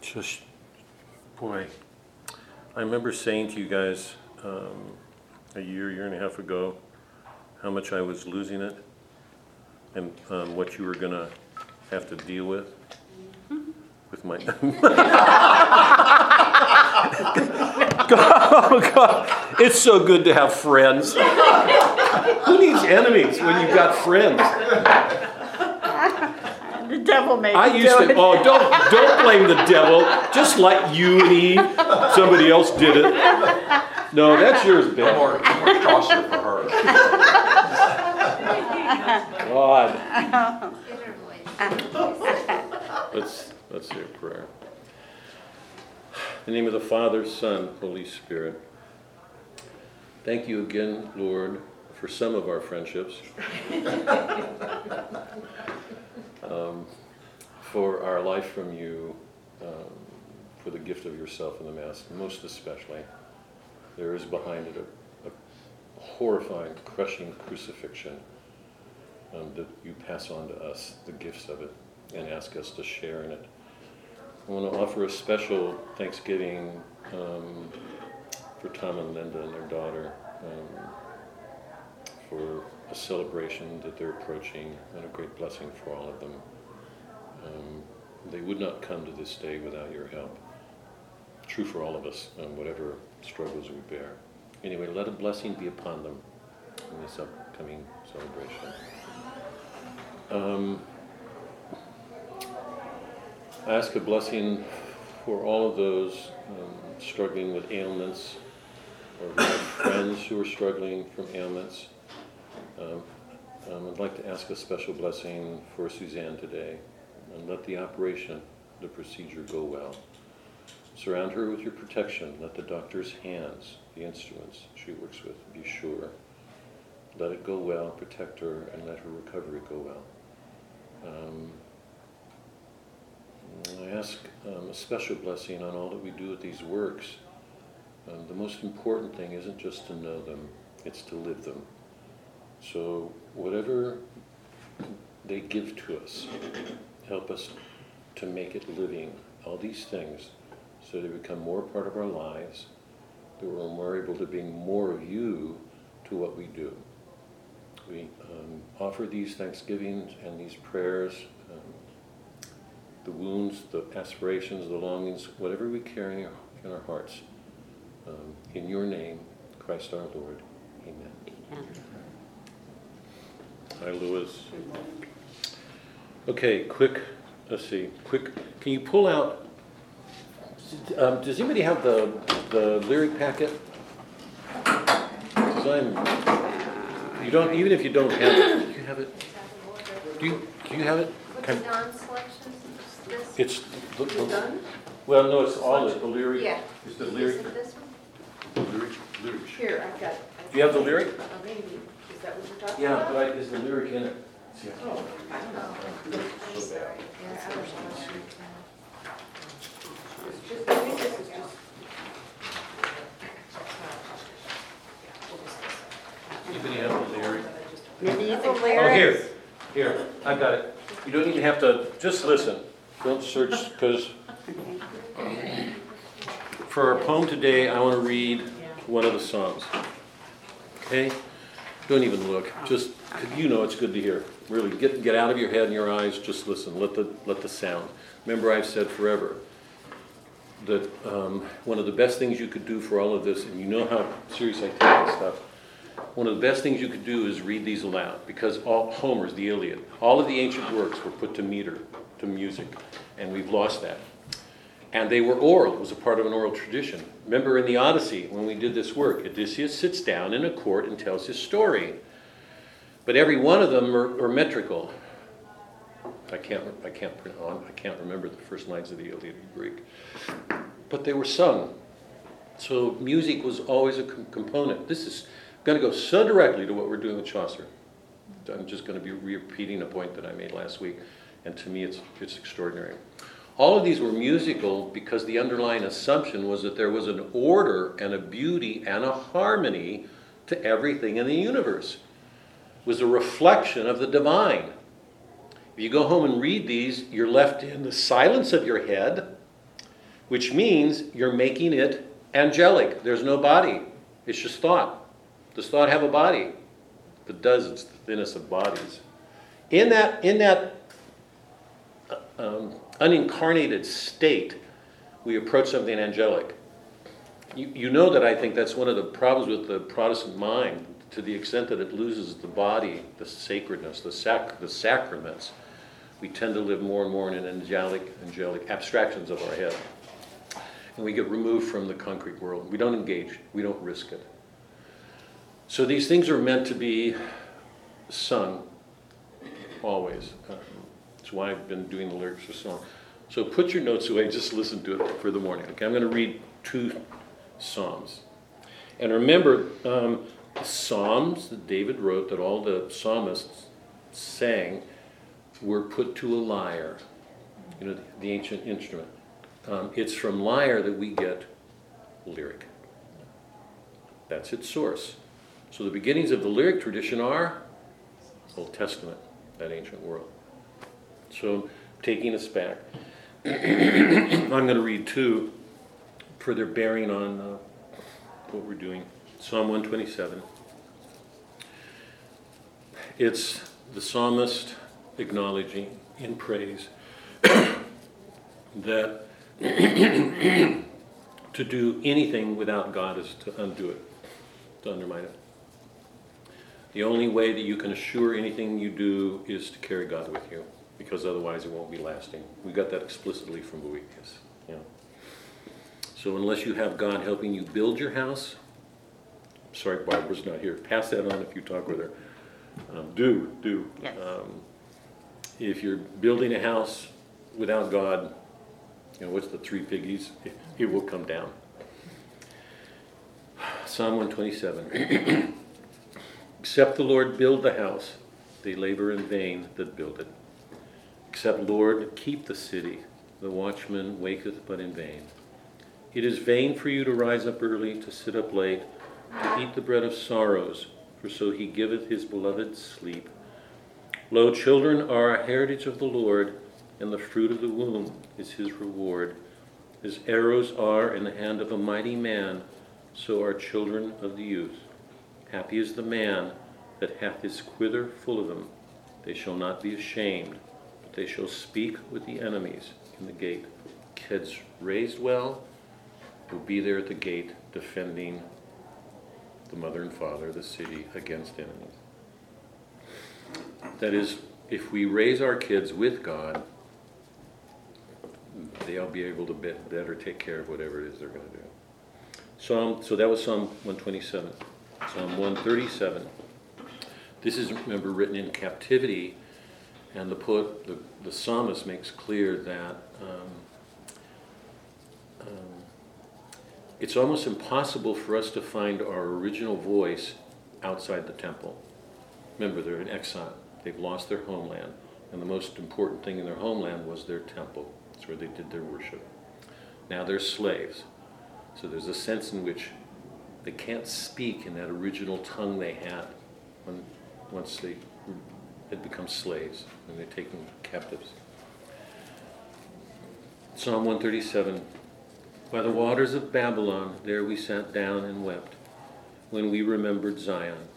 Just, boy, I remember saying to you guys um, a year, year and a half ago, how much I was losing it and um, what you were gonna have to deal with, with my. Oh, God, it's so good to have friends. Who needs enemies when you've got friends? The devil made I used do to. it. Oh, don't don't blame the devil. Just like you and Eve, somebody else did it. No, that's yours, No Ben. more, more Chaucer for her. God. Let's let's say a prayer. In the name of the Father, Son, Holy Spirit. Thank you again, Lord, for some of our friendships. Um, for our life from you, um, for the gift of yourself in the Mass, most especially. There is behind it a, a horrifying, crushing crucifixion um, that you pass on to us, the gifts of it, and ask us to share in it. I want to offer a special Thanksgiving um, for Tom and Linda and their daughter um, for a celebration that they're approaching and a great blessing for all of them. Um, they would not come to this day without your help. True for all of us, um, whatever struggles we bear. Anyway, let a blessing be upon them in this upcoming celebration. Um, I ask a blessing for all of those um, struggling with ailments or friends who are struggling from ailments. Um, um, I'd like to ask a special blessing for Suzanne today and let the operation, the procedure go well. Surround her with your protection. Let the doctor's hands, the instruments she works with, be sure. Let it go well, protect her, and let her recovery go well. Um, I ask um, a special blessing on all that we do with these works. Um, the most important thing isn't just to know them, it's to live them. So, whatever they give to us, help us to make it living. All these things, so they become more part of our lives, that we're more able to bring more of you to what we do. We um, offer these thanksgivings and these prayers, um, the wounds, the aspirations, the longings, whatever we carry in our, hearts. Um, in your name, Christ our Lord. Amen. Hi, Louis. Okay, quick, let's see, quick, can you pull out, um, does anybody have the, the lyric packet? 'Cause I'm, you don't, even if you don't have it, do you have it? Do you, do you have it? What's Can- the non-selection? This? It's, the- the- Done? well, no, it's all it, the lyric. Yeah. Is the Is lyric, it this one? the lyric, lyric. Here, I've got. Do you have the lyric? Oh, maybe, is that what you're talking Yeah, about? but I, is the lyric in it? See, I oh, can't- Oh, I don't know. I'm So bad. sorry. Yeah, I was on it. It's just, I think this is just. Anybody have the lyric? Medieval Oh, lyrics. here, here, I've got it. You don't even have to, just listen. Don't search, because for our poem today, I want to read one of the songs. Okay? Don't even look, Just you know it's good to hear. Really, get, get out of your head and your eyes, just listen, let the, let the sound. Remember, I've said forever that um, one of the best things you could do for all of this, and you know how serious I take this stuff, one of the best things you could do is read these aloud because all Homer's, the Iliad, all of the ancient works were put to meter, to music, and we've lost that. And they were oral, it was a part of an oral tradition. Remember in the Odyssey, when we did this work, Odysseus sits down in a court and tells his story. But every one of them are, are metrical. I can't, I can't, I can't remember the first lines of the Iliad in Greek. But they were sung. So music was always a com- component. This is going to go so directly to what we're doing with Chaucer. I'm just going to be repeating a point that I made last week, and to me it's, it's extraordinary. All of these were musical because the underlying assumption was that there was an order and a beauty and a harmony to everything in the universe. It was a reflection of the divine. If you go home and read these, you're left in the silence of your head, which means you're making it angelic. There's no body, it's just thought. Does thought have a body? If it does, it's the thinnest of bodies. In that, in that uh, um, unincarnated state, we approach something angelic. You, you know that I think that's one of the problems with the Protestant mind, to the extent that it loses the body, the sacredness, the, sac- the sacraments. We tend to live more and more in an angelic, angelic abstractions of our head. And we get removed from the concrete world. We don't engage, we don't risk it. So these things are meant to be sung always. That's why I've been doing the lyrics of song. So put your notes away, just listen to it for the morning. Okay, I'm going to read two psalms. And remember, um, the psalms that David wrote, that all the psalmists sang, were put to a lyre, you know, the ancient instrument. Um, it's from lyre that we get lyric. That's its source. So the beginnings of the lyric tradition are Old Testament, that ancient world. So taking us back, I'm going to read two for their bearing on uh, what we're doing. Psalm 127. It's the psalmist acknowledging in praise that to do anything without God is to undo it, to undermine it. The only way that you can assure anything you do is to carry God with you, because otherwise it won't be lasting. We got that explicitly from Boethius. You know. So unless you have God helping you build your house, sorry, Barbara's not here. Pass that on if you talk with her. Um, do do. Yes. Um, if you're building a house without God, you know what's the three piggies? It, it will come down. Psalm 127. Except the Lord build the house, they labor in vain that build it. Except Lord keep the city, the watchman waketh but in vain. It is vain for you to rise up early, to sit up late, to eat the bread of sorrows, for so he giveth his beloved sleep. Lo, children are a heritage of the Lord, and the fruit of the womb is his reward. As arrows are in the hand of a mighty man, so are children of the youth. Happy is the man that hath his quiver full of them. They shall not be ashamed, they shall speak with the enemies in the gate. Kids raised well will be there at the gate defending the mother and father, the city, against enemies. That is, if we raise our kids with God, they'll be able to better take care of whatever it is they're going to do. Psalm, so that was Psalm 127. Psalm 137. This is, remember, written in captivity, and the poet, the, the psalmist makes clear that um, um, it's almost impossible for us to find our original voice outside the temple. Remember, they're in exile, they've lost their homeland, and the most important thing in their homeland was their temple. That's where they did their worship. Now they're slaves. So there's a sense in which they can't speak in that original tongue they had when, once they had become slaves and they're taken captives. Psalm 137 By the waters of Babylon, there we sat down and wept when we remembered Zion.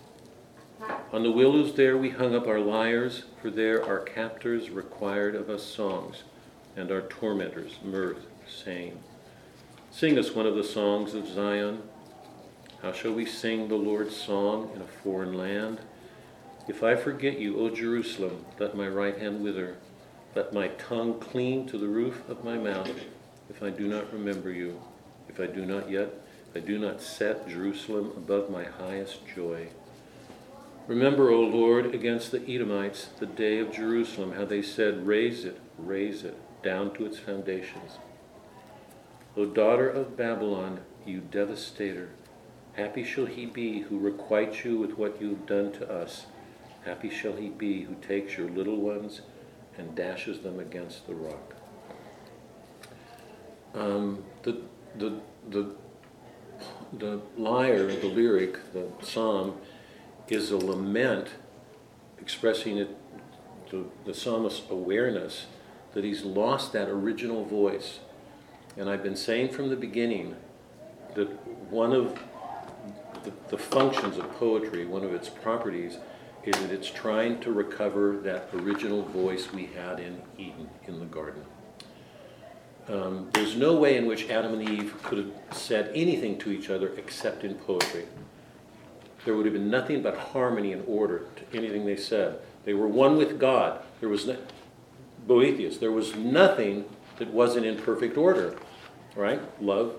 On the willows there we hung up our lyres, for there our captors required of us songs, and our tormentors mirth, saying, Sing us one of the songs of Zion. How shall we sing the Lord's song in a foreign land? If I forget you, O Jerusalem, let my right hand wither. Let my tongue cleave to the roof of my mouth, if I do not remember you, if I do not yet, I do not set Jerusalem above my highest joy. Remember, O Lord, against the Edomites, the day of Jerusalem, how they said, Raise it, raise it, down to its foundations. O daughter of Babylon, you devastator, happy shall he be who requites you with what you have done to us. Happy shall he be who takes your little ones and dashes them against the rock. Um, the, the, the, the lyre, the lyric, the psalm, is a lament expressing it the, the psalmist's awareness that he's lost that original voice. And I've been saying from the beginning that one of the, the functions of poetry, one of its properties, is that it's trying to recover that original voice we had in Eden, in the garden. Um, there's no way in which Adam and Eve could have said anything to each other except in poetry. There would have been nothing but harmony and order to anything they said. They were one with God. There was no, Boethius, there was nothing that wasn't in perfect order, right? Love,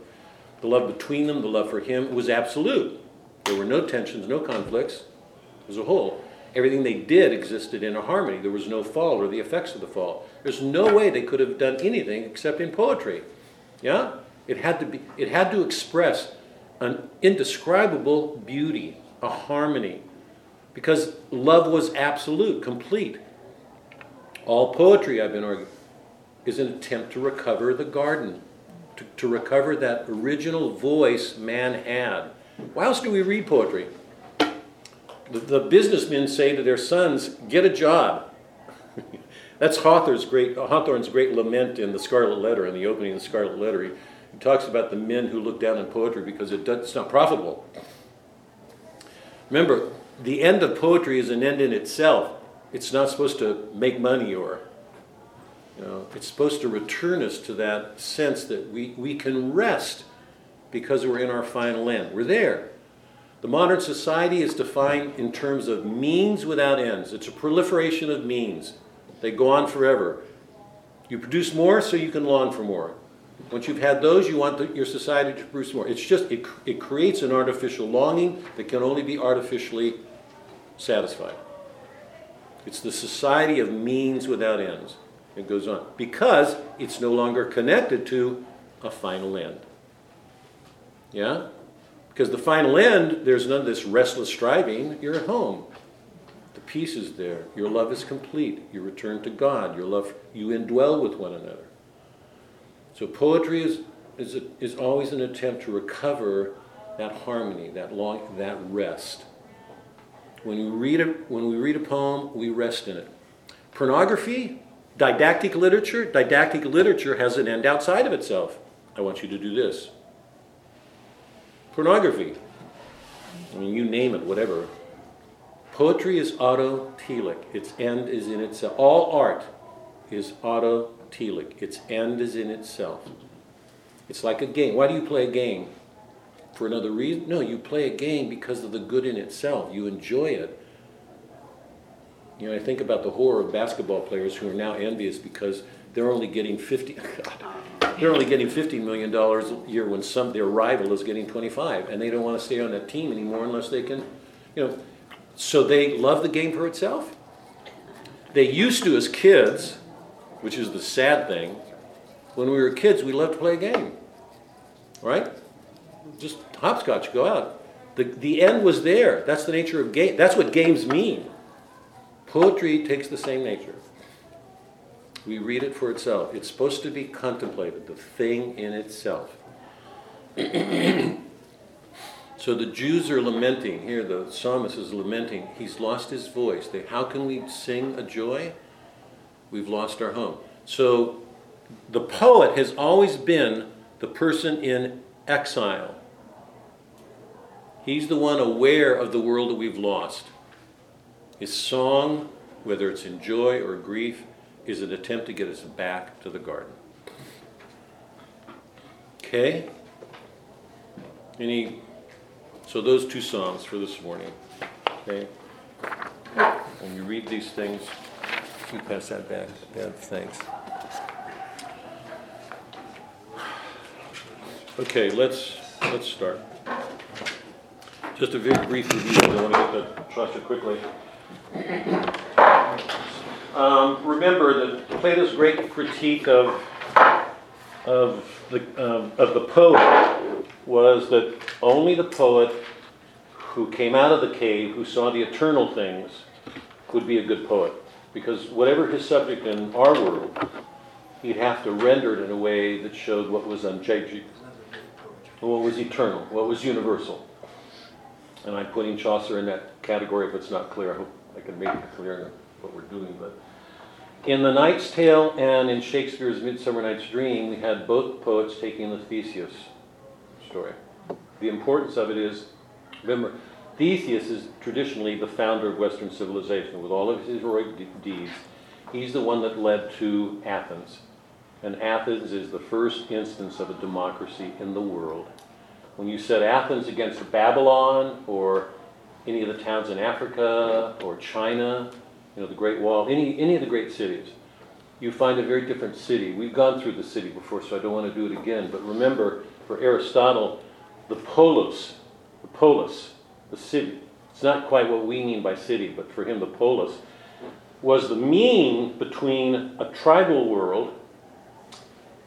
the love between them, the love for him was absolute. There were no tensions, no conflicts as a whole. Everything they did existed in a harmony. There was no fall or the effects of the fall. There's no way they could have done anything except in poetry. Yeah? It had to be it had to express an indescribable beauty, a harmony. Because love was absolute, complete. All poetry, I've been arguing, is an attempt to recover the garden, to, to recover that original voice man had. Why else do we read poetry? The, the businessmen say to their sons, get a job. That's Hawthorne's great, Hawthorne's great lament in The Scarlet Letter, in the opening of The Scarlet Letter. He, he talks about the men who look down on poetry because it does, it's not profitable. Remember, the end of poetry is an end in itself. It's not supposed to make money or, you know, it's supposed to return us to that sense that we, we can rest because we're in our final end. We're there. The modern society is defined in terms of means without ends. It's a proliferation of means. They go on forever. You produce more so you can long for more. Once you've had those, you want the, your society to produce more. It's just, it, it creates an artificial longing that can only be artificially satisfied. It's the society of means without ends. It goes on. Because it's no longer connected to a final end. Yeah? Because the final end, there's none of this restless striving. You're at home. The peace is there. Your love is complete. You return to God. Your love, you indwell with one another. So poetry is, is, a, is always an attempt to recover that harmony, that long, that rest. When we read a, when we read a poem, we rest in it. Pornography, didactic literature, didactic literature has an end outside of itself. I want you to do this. Pornography, I mean, you name it, whatever. Poetry is autotelic. Its end is in itself. All art is autotelic. Its end is in itself. It's like a game. Why do you play a game? For another reason? No, you play a game because of the good in itself. You enjoy it. You know, I think about the horror of basketball players who are now envious because they're only getting 50 God, they're only getting 50 million dollars a year when some their rival is getting 25 and they don't want to stay on that team anymore unless they can, you know, so they love the game for itself. They used to as kids, which is the sad thing. When we were kids, we loved to play a game. Right? Just hopscotch, go out. The, the end was there. That's the nature of game. That's what games mean. Poetry takes the same nature. We read it for itself. It's supposed to be contemplated, the thing in itself. so the Jews are lamenting here, the psalmist is lamenting. He's lost his voice. They, how can we sing a joy? We've lost our home. So the poet has always been the person in exile. He's the one aware of the world that we've lost. His song, whether it's in joy or grief, is an attempt to get us back to the garden. Okay? Any so those two psalms for this morning. Okay? When you read these things, you pass that back. Yeah, thanks. Okay, let's let's start. Just a very brief review. I want to get the structure quickly. Um, remember that Plato's great critique of of the um, of the poet was that only the poet who came out of the cave, who saw the eternal things, would be a good poet. Because whatever his subject in our world, he'd have to render it in a way that showed what was unchanging, what was eternal, what was universal. And I'm putting Chaucer in that category if it's not clear. I hope I can make it clear what we're doing. But In The Knight's Tale and in Shakespeare's Midsummer Night's Dream, we had both poets taking the Theseus story. The importance of it is, remember, Theseus is traditionally the founder of Western civilization with all of his heroic de- deeds. He's the one that led to Athens. And Athens is the first instance of a democracy in the world. When you set Athens against Babylon or any of the towns in Africa or China, you know, the Great Wall, any, any of the great cities, you find a very different city. We've gone through the city before, so I don't want to do it again. But remember, for Aristotle, the polis, the polis, the city, it's not quite what we mean by city, but for him, the polis was the mean between a tribal world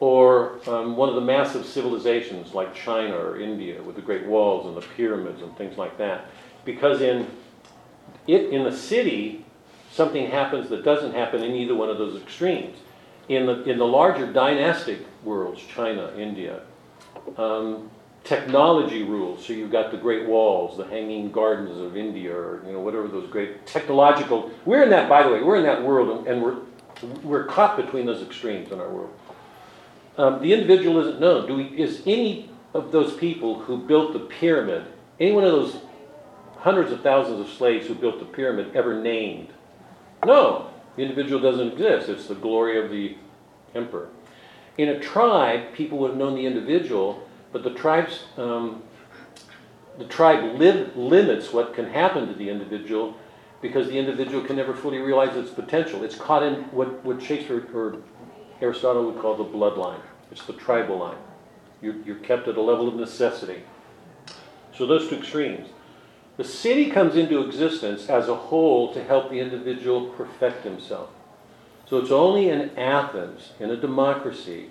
or um, one of the massive civilizations like China or India with the great walls and the pyramids and things like that. Because in it in the city, something happens that doesn't happen in either one of those extremes. In the in the larger dynastic worlds, China, India, um, technology rules. So you've got the great walls, the hanging gardens of India, or you know whatever those great technological. We're in that, by the way, we're in that world, and we're we're caught between those extremes in our world. Um, the individual isn't known. Do we, is any of those people who built the pyramid, any one of those hundreds of thousands of slaves who built the pyramid ever named? No, the individual doesn't exist. It's the glory of the emperor. In a tribe, people would have known the individual, but the tribe's um, the tribe li- limits what can happen to the individual because the individual can never fully realize its potential. It's caught in what, what Shakespeare or Aristotle would call the bloodline. It's the tribal line. You're, you're kept at a level of necessity. So those two extremes. The city comes into existence as a whole to help the individual perfect himself. So it's only in Athens, in a democracy,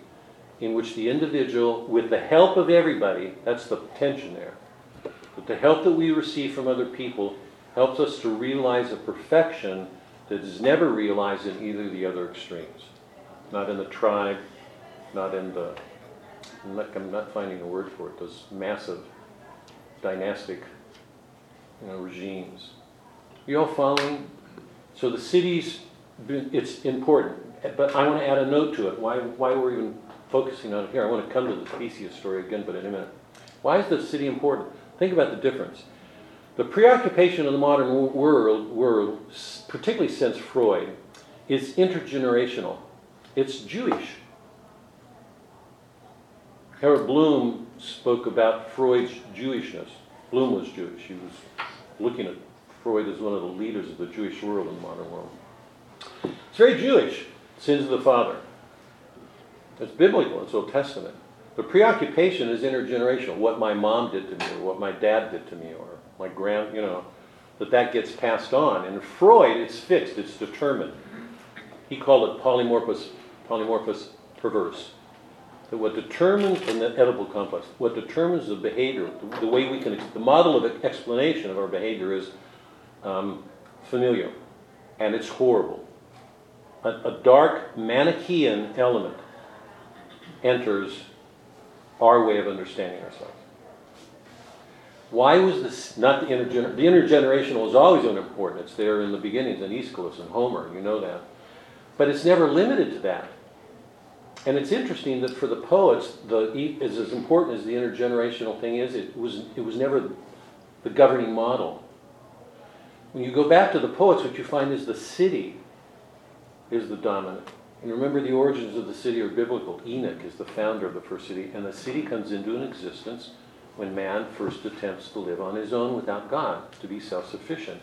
in which the individual, with the help of everybody, that's the tension there, but the help that we receive from other people helps us to realize a perfection that is never realized in either of the other extremes. Not in the tribe, not in the, I'm not, finding a word for it, those massive dynastic you know, regimes. You all following? So the cities, it's important, but I want to add a note to it. Why, why we're even focusing on it here. I want to come to the Theseus story again, but in a minute. Why is the city important? Think about the difference. The preoccupation of the modern world, world, particularly since Freud, is intergenerational. It's Jewish. Harold Bloom spoke about Freud's Jewishness. Bloom was Jewish. He was looking at Freud as one of the leaders of the Jewish world in the modern world. It's very Jewish, sins of the father. It's biblical, it's Old Testament. The preoccupation is intergenerational. What my mom did to me, or what my dad did to me, or my grand, you know, that that gets passed on. In Freud, it's fixed, it's determined. He called it polymorphous, polymorphous perverse. That what determines, in the Oedipal complex, what determines the behavior, the, the way we can, the model of explanation of our behavior is um, familial, and it's horrible. A, a dark Manichaean element enters our way of understanding ourselves. Why was this not the intergener? The intergenerational is always important. It's there in the beginnings in Aeschylus and Homer. You know that, but it's never limited to that. And it's interesting that for the poets, the is as important as the intergenerational thing is. It was it was never the governing model. When you go back to the poets, what you find is the city is the dominant. And remember, the origins of the city are biblical. Enoch is the founder of the first city, and the city comes into an existence when man first attempts to live on his own without God, to be self sufficient.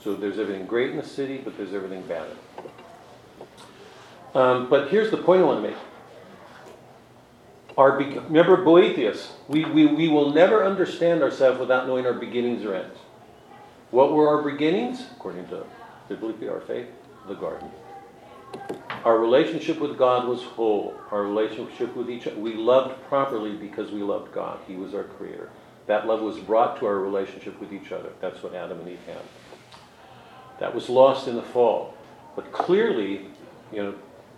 So there's everything great in the city, but there's everything bad in it. Um, but here's the point I want to make. Our be- remember Boethius, we, we, we will never understand ourselves without knowing our beginnings or ends. What were our beginnings? According to biblically our faith, the garden. Our relationship with God was whole. Our relationship with each other, we loved properly because we loved God. He was our creator. That love was brought to our relationship with each other. That's what Adam and Eve had. That was lost in the fall. But clearly, you know,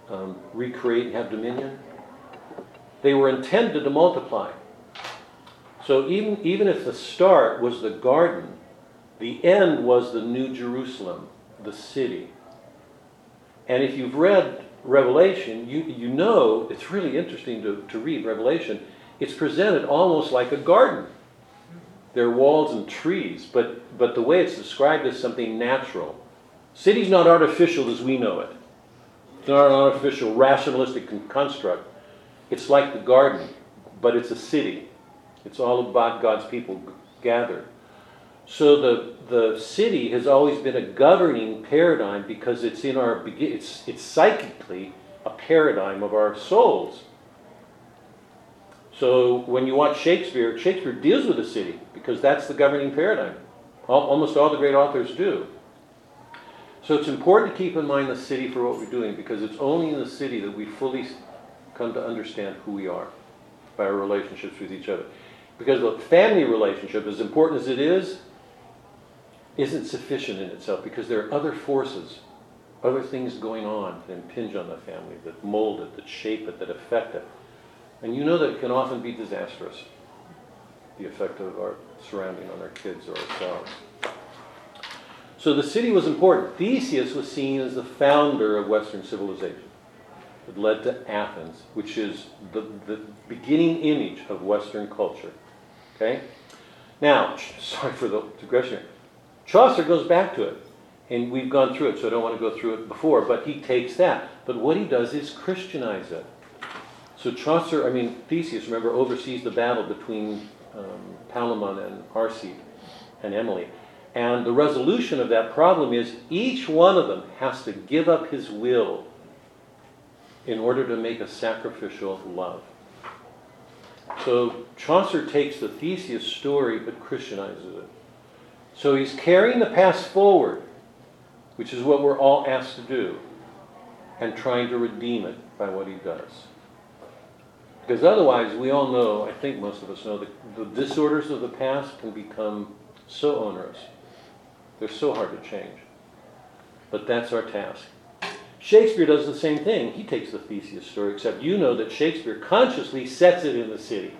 um, recreate and have dominion. They were intended to multiply. So even, even if the start was the garden, the end was the New Jerusalem, the city. And if you've read Revelation, you, you know it's really interesting to, to read Revelation. It's presented almost like a garden. There are walls and trees, but, but the way it's described is something natural. City's not artificial as we know it. It's not an artificial, rationalistic con- construct. It's like the garden, but it's a city. It's all about God's people gathered. So the, the city has always been a governing paradigm because it's in our it's it's psychically a paradigm of our souls. So when you watch Shakespeare, Shakespeare deals with the city because that's the governing paradigm. Al- Almost all the great authors do. So it's important to keep in mind the city for what we're doing because it's only in the city that we fully come to understand who we are by our relationships with each other. Because the family relationship, as important as it is, isn't sufficient in itself because there are other forces, other things going on that impinge on the family, that mold it, that shape it, that affect it. And you know that it can often be disastrous, the effect of our surrounding on our kids or ourselves. So the city was important. Theseus was seen as the founder of Western civilization. It led to Athens, which is the, the beginning image of Western culture. Okay? Now, sorry for the digression. Chaucer goes back to it, and we've gone through it, so I don't want to go through it before, but he takes that. But what he does is Christianize it. So Chaucer, I mean, Theseus, remember, oversees the battle between um, Palamon and Arcite and Emily. And the resolution of that problem is each one of them has to give up his will in order to make a sacrificial love. So Chaucer takes the Theseus story but Christianizes it. So he's carrying the past forward, which is what we're all asked to do, and trying to redeem it by what he does. Because otherwise, we all know, I think most of us know, that the disorders of the past can become so onerous. They're so hard to change. But that's our task. Shakespeare does the same thing. He takes the Theseus story, except you know that Shakespeare consciously sets it in the city.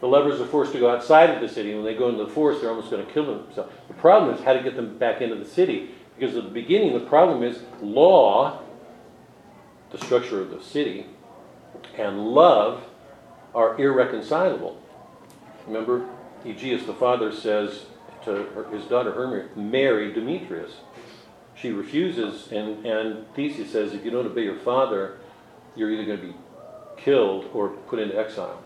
The lovers are forced to go outside of the city. When they go into the forest, they're almost going to kill themselves. The problem is how to get them back into the city. Because at the beginning, the problem is law, the structure of the city, and love are irreconcilable. Remember, Aegeus the father says to her, his daughter Hermia, marry Demetrius. She refuses, and, and Theseus says, if you don't obey your father, you're either going to be killed or put into exile.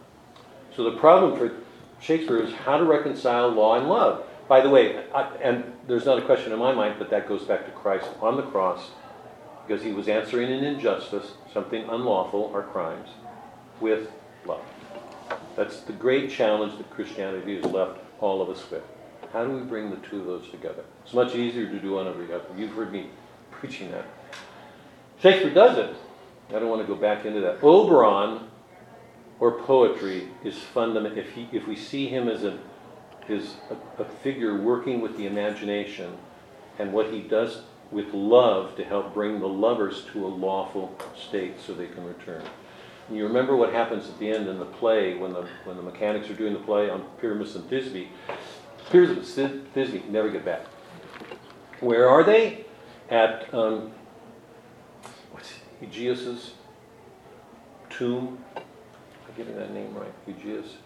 So the problem for Shakespeare is how to reconcile law and love. By the way, I, and there's not a question in my mind, but that goes back to Christ on the cross, because he was answering an injustice, something unlawful, our crimes, with love. That's the great challenge that Christianity has left all of us with. How do we bring the two of those together? It's much easier to do one or the other. You've heard me preaching that. Shakespeare does it. I don't want to go back into that. Oberon, or poetry, is fundamental. If, if we see him as a, a figure working with the imagination and what he does with love to help bring the lovers to a lawful state so they can return. And you remember what happens at the end in the play when the, when the mechanics are doing the play on Pyramus and Thisbe. Pyramus and Thisbe never get back. Where are they? At um, what's Aegeus's tomb. I'm getting that name right? Aegeus.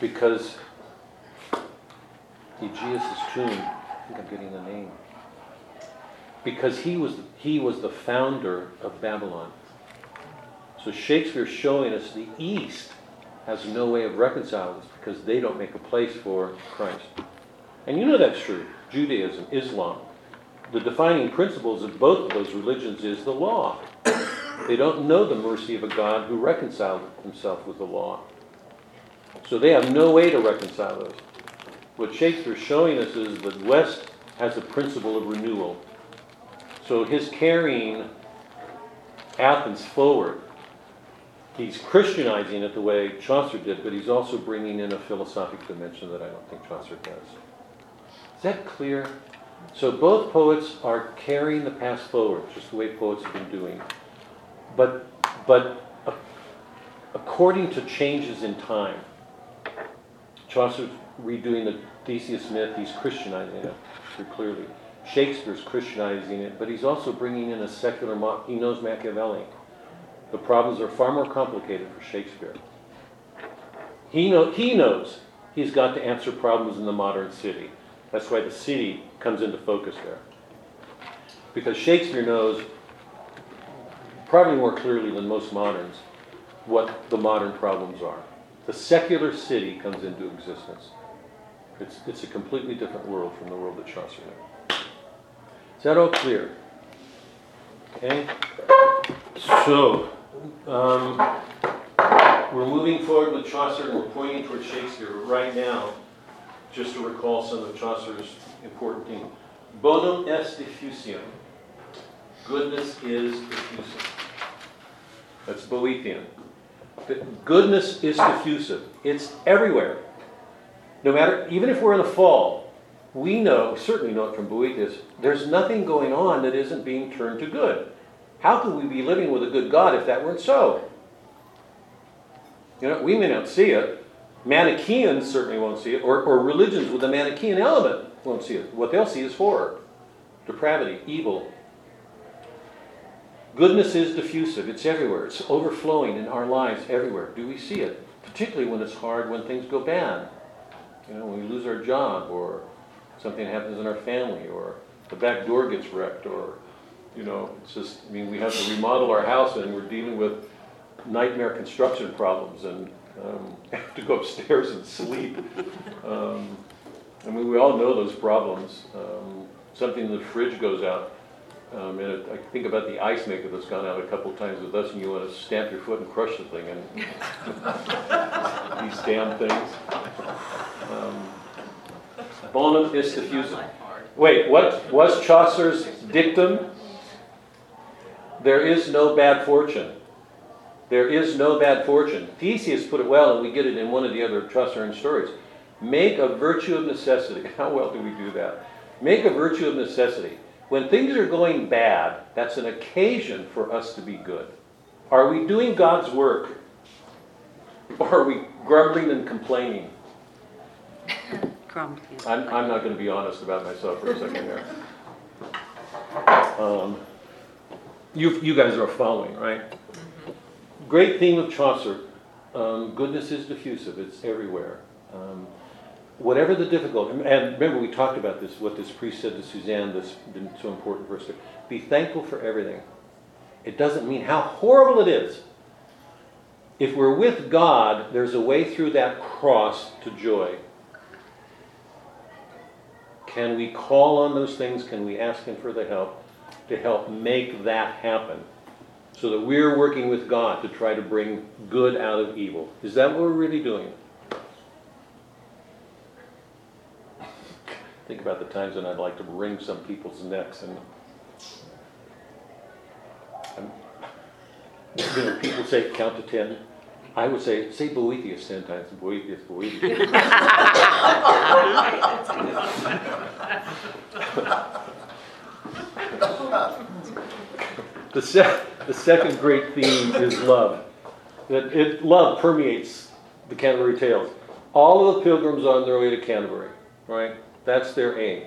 Because Aegeus's tomb. I think I'm getting the name. Because he was he was the founder of Babylon. So Shakespeare's showing us the East has no way of reconciling because they don't make a place for Christ. And you know that's true. Judaism, Islam. The defining principles of both of those religions is the law. They don't know the mercy of a God who reconciled himself with the law. So they have no way to reconcile those. What Shakespeare's showing us is that West has a principle of renewal. So his carrying Athens forward, he's Christianizing it the way Chaucer did, but he's also bringing in a philosophic dimension that I don't think Chaucer does. Is that clear? So both poets are carrying the past forward, just the way poets have been doing. But, but according to changes in time, Chaucer's redoing the Theseus myth, he's Christianizing it very clearly. Shakespeare's Christianizing it, but he's also bringing in a secular, he knows Machiavelli. The problems are far more complicated for Shakespeare. He, know, he knows he's got to answer problems in the modern city. That's why the city comes into focus there. Because Shakespeare knows, probably more clearly than most moderns, what the modern problems are. The secular city comes into existence. It's, it's a completely different world from the world that Chaucer knew. Is that all clear? Okay? So, um, we're moving forward with Chaucer and we're pointing towards Shakespeare right now, just to recall some of Chaucer's important themes. Bonum est diffusium. Goodness is diffusive. That's Boethian. Goodness is diffusive. It's everywhere. No matter, even if we're in the fall, we know, certainly know it from Boethius, there's nothing going on that isn't being turned to good. How could we be living with a good God if that weren't so? You know, we may not see it. Manichaeans certainly won't see it, or, or religions with a Manichaean element won't see it. What they'll see is horror, depravity, evil. Goodness is diffusive, it's everywhere, it's overflowing in our lives everywhere. Do we see it? Particularly when it's hard, when things go bad. You know, when we lose our job, or something happens in our family, or the back door gets wrecked, or, you know, it's just, I mean, we have to remodel our house and we're dealing with nightmare construction problems and um, have to go upstairs and sleep. Um, I mean, we all know those problems. Um, something in the fridge goes out. Um, and it, I think about the ice maker that's gone out a couple of times with us, and you want to stamp your foot and crush the thing, and these damn things. Um, bonum is diffusum. Wait, what was Chaucer's dictum? There is no bad fortune. There is no bad fortune. Theseus put it well, and we get it in one of the other Chaucerian stories. Make a virtue of necessity. How well do we do that? Make a virtue of necessity. When things are going bad, that's an occasion for us to be good. Are we doing God's work? Or are we grumbling and complaining? I'm, I'm not going to be honest about myself for a second there. Um, you, you guys are following, right? Great theme of Chaucer. Um, goodness is diffusive, it's everywhere. Um, whatever the difficulty, and remember we talked about this, what this priest said to Suzanne that's been so important for us to be thankful for everything. It doesn't mean how horrible it is. If we're with God, there's a way through that cross to joy. Can we call on those things? Can we ask Him for the help to help make that happen? So that we're working with God to try to bring good out of evil. Is that what we're really doing? Think about the times when I'd like to wring some people's necks and. you know, people say count to ten. I would say, say Boethius ten times. Boethius, Boethius. The, se- the second great theme is love. That it, love permeates the Canterbury Tales. All of the pilgrims are on their way to Canterbury, right? That's their aim.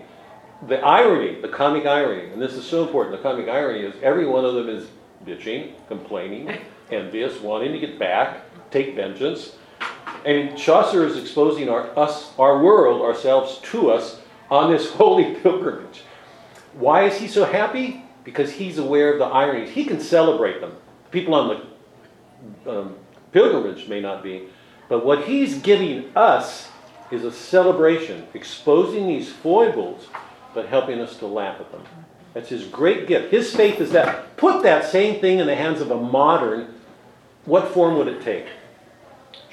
The irony, the comic irony, and this is so important, the comic irony is every one of them is bitching, complaining, envious, wanting to get back, take vengeance. And Chaucer is exposing our, us, our world, ourselves to us on this holy pilgrimage. Why is he so happy? Because he's aware of the ironies. He can celebrate them. People on the um, pilgrimage may not be. But what he's giving us is a celebration, exposing these foibles, but helping us to laugh at them. That's his great gift. His faith is that. Put that same thing in the hands of a modern, what form would it take?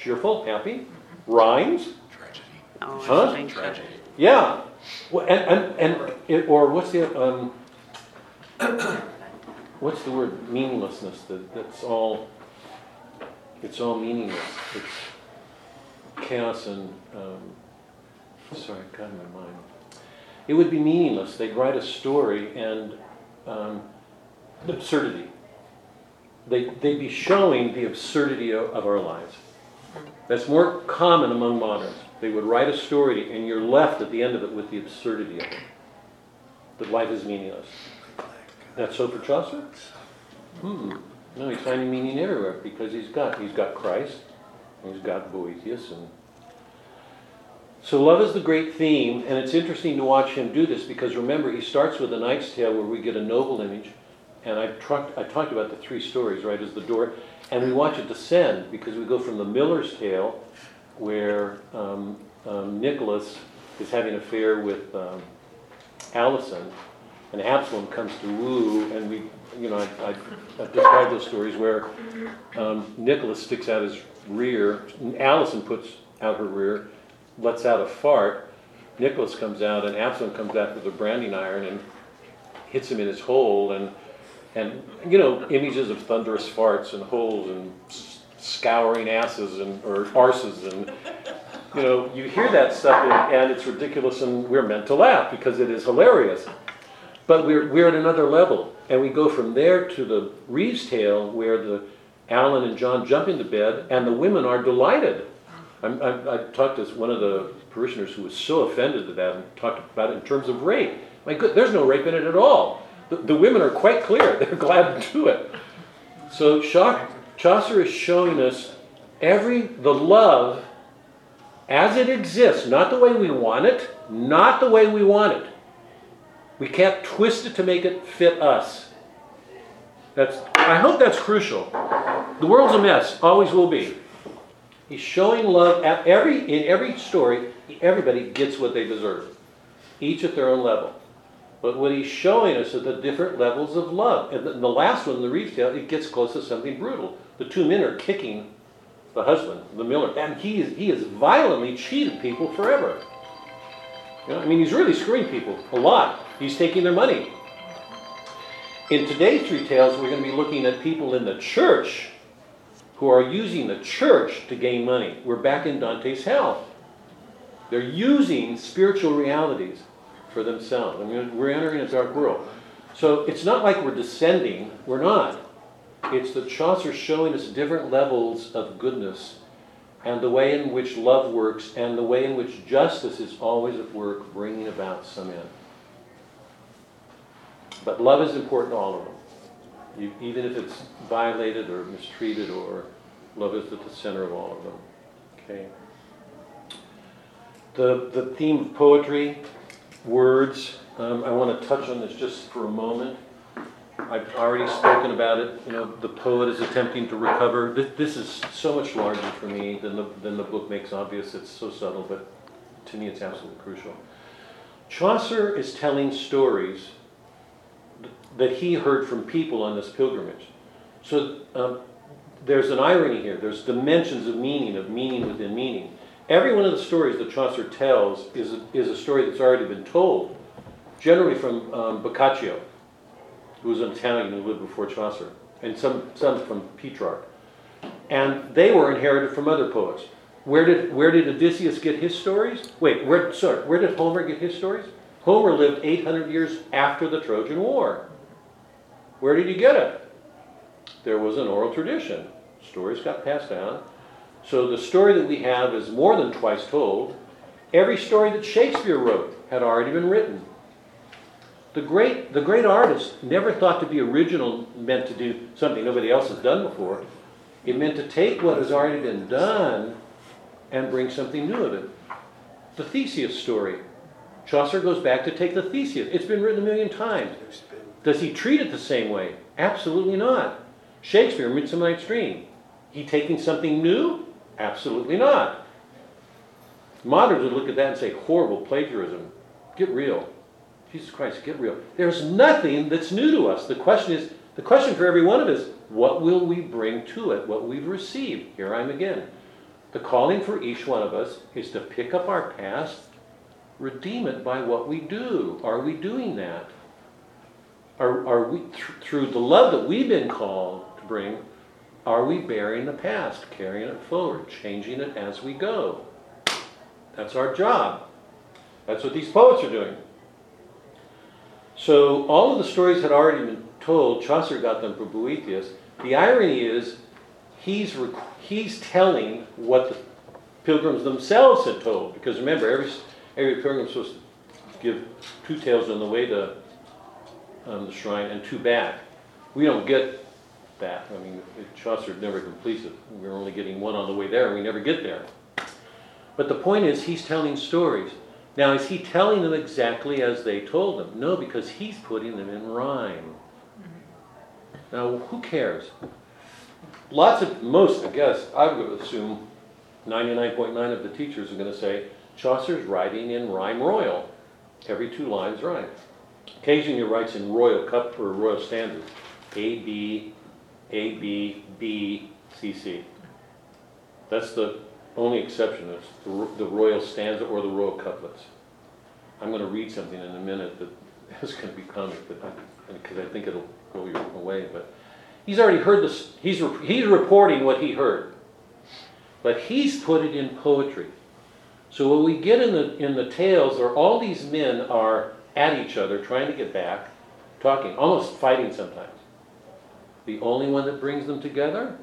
Cheerful, happy, rhymes, Tragedy. Oh, Huh? think so. yeah. Well, and, and, and it, or what's the, um, what's the word? Meaninglessness. That, that's all, it's all meaningless. It's chaos and, um, sorry, it got in my mind. It would be meaningless. They'd write a story and um, absurdity. They, they'd be showing the absurdity of, of our lives. That's more common among moderns. They would write a story and you're left at the end of it with the absurdity of it. that life is meaningless. That's so for Chaucer? Hmm. No, he's finding meaning everywhere because he's got he's got Christ, he's got Boethius, and so love is the great theme, and it's interesting to watch him do this because remember he starts with a Knight's Tale where we get a noble image, and I talked I talked about the three stories right as the door, and we watch it descend because we go from the Miller's Tale, where um, um, Nicholas is having an affair with um, Allison, and Absalom comes to woo, and we, you know, I, I've described those stories where um, Nicholas sticks out his rear, Allison puts out her rear, lets out a fart. Nicholas comes out, and Absalom comes out with a branding iron and hits him in his hole, and and you know, images of thunderous farts and holes and scouring asses and or arses and you know, you hear that stuff and, and it's ridiculous and we're meant to laugh because it is hilarious. But we're, we're at another level. And we go from there to the Reeve's tale where the Alan and John jump into bed and the women are delighted. I'm, I, I talked to one of the parishioners who was so offended at that and talked about it in terms of rape. My good, there's no rape in it at all. The, the women are quite clear. They're glad to do it. So Chaucer is showing us every, the love as it exists, not the way we want it, not the way we want it. We can't twist it to make it fit us. That's, I hope that's crucial. The world's a mess, always will be. He's showing love at every, in every story, everybody gets what they deserve, each at their own level. But what he's showing us are the different levels of love. And the, last one, the tale, it gets close to something brutal. The two men are kicking the husband, the miller, and he is, he has violently cheated people forever. You know, I mean, he's really screwing people a lot. He's taking their money. In today's three tales, we're going to be looking at people in the church who are using the church to gain money. We're back in Dante's hell. They're using spiritual realities for themselves. I mean, we're entering a dark world. So it's not like we're descending. We're not. It's that Chaucer showing us different levels of goodness and the way in which love works and the way in which justice is always at work bringing about some end. But love is important to all of them. You, even if it's violated or mistreated or love is at the center of all of them. Okay. The, the theme of poetry, words, um, I want to touch on this just for a moment. I've already spoken about it. You know, the poet is attempting to recover. This, this is so much larger for me than the, than the book makes obvious. It's so subtle, but to me it's absolutely crucial. Chaucer is telling stories that he heard from people on this pilgrimage. So um, there's an irony here. There's dimensions of meaning, of meaning within meaning. Every one of the stories that Chaucer tells is a, is a story that's already been told, generally from um, Boccaccio, who was an Italian who lived before Chaucer, and some, some from Petrarch. And they were inherited from other poets. Where did, where did Odysseus get his stories? Wait, where, sorry, where did Homer get his stories? Homer lived 800 years after the Trojan War. Where did he get it? There was an oral tradition. Stories got passed down. So the story that we have is more than twice told. Every story that Shakespeare wrote had already been written. The great, the great artist never thought to be original meant to do something nobody else has done before. It meant to take what has already been done and bring something new of it. The Theseus story. Chaucer goes back to take the Theseus. It's been written a million times. Does he treat it the same way? Absolutely not. Shakespeare, Midsummer Night's Dream. He taking something new? Absolutely not. Moderns would look at that and say, horrible plagiarism. Get real. Jesus Christ, get real. There's nothing that's new to us. The question is, the question for every one of us, what will we bring to it, what we've received? Here I am again. The calling for each one of us is to pick up our past, redeem it by what we do. Are we doing that? Are, are we, th- through the love that we've been called to bring, are we bearing the past, carrying it forward, changing it as we go? That's our job. That's what these poets are doing. So all of the stories had already been told. Chaucer got them from Boethius. The irony is, he's rec- he's telling what the pilgrims themselves had told. Because remember, every every pilgrim's supposed to give two tales on the way to um, the shrine and two back. We don't get that. I mean, Chaucer never completes it. We're only getting one on the way there, and we never get there. But the point is, he's telling stories. Now, is he telling them exactly as they told them? No, because he's putting them in rhyme. Now, who cares? Lots of, most, I guess, I would assume 99.9 of the teachers are going to say Chaucer's writing in rhyme royal. Every two lines rhyme. Occasionally writes in royal cup or royal standard. A, B, A, B, B, C, C. That's the only exception, is the the royal stanza or the royal couplets. I'm going to read something in a minute that is going to be comic, but, because I think it'll go your way, but he's already heard this, he's, re- he's reporting what he heard. But he's put it in poetry. So what we get in the, in the tales are all these men are at each other, trying to get back, talking, almost fighting sometimes. The only one that brings them together?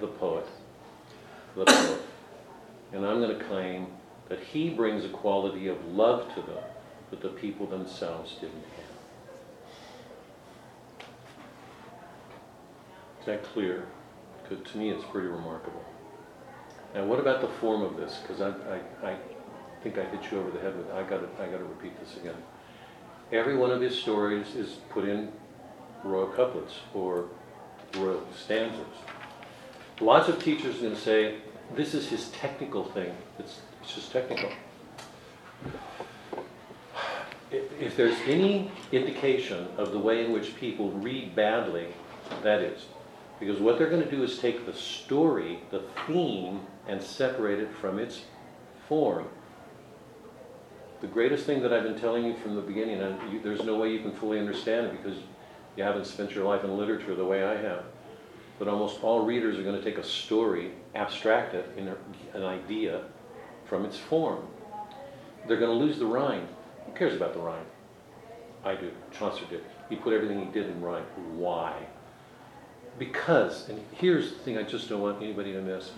The poet. The poet. And I'm going to claim that he brings a quality of love to them that the people themselves didn't have. Is that clear? 'Cause to me, it's pretty remarkable. Now, what about the form of this? Because I, I, I think I hit you over the head with, I gotta, I gotta repeat this again. Every one of his stories is put in royal couplets or royal stanzas. Lots of teachers are gonna say, this is his technical thing, it's, it's just technical. If, there's any indication of the way in which people read badly, that is. Because what they're gonna do is take the story, the theme, and separate it from its form. The greatest thing that I've been telling you from the beginning, and you, there's no way you can fully understand it because you haven't spent your life in literature the way I have. But almost all readers are going to take a story, abstract it in an idea from its form. They're going to lose the rhyme. Who cares about the rhyme? I do. Chaucer did. He put everything he did in rhyme. Why? Because, and here's the thing I just don't want anybody to miss.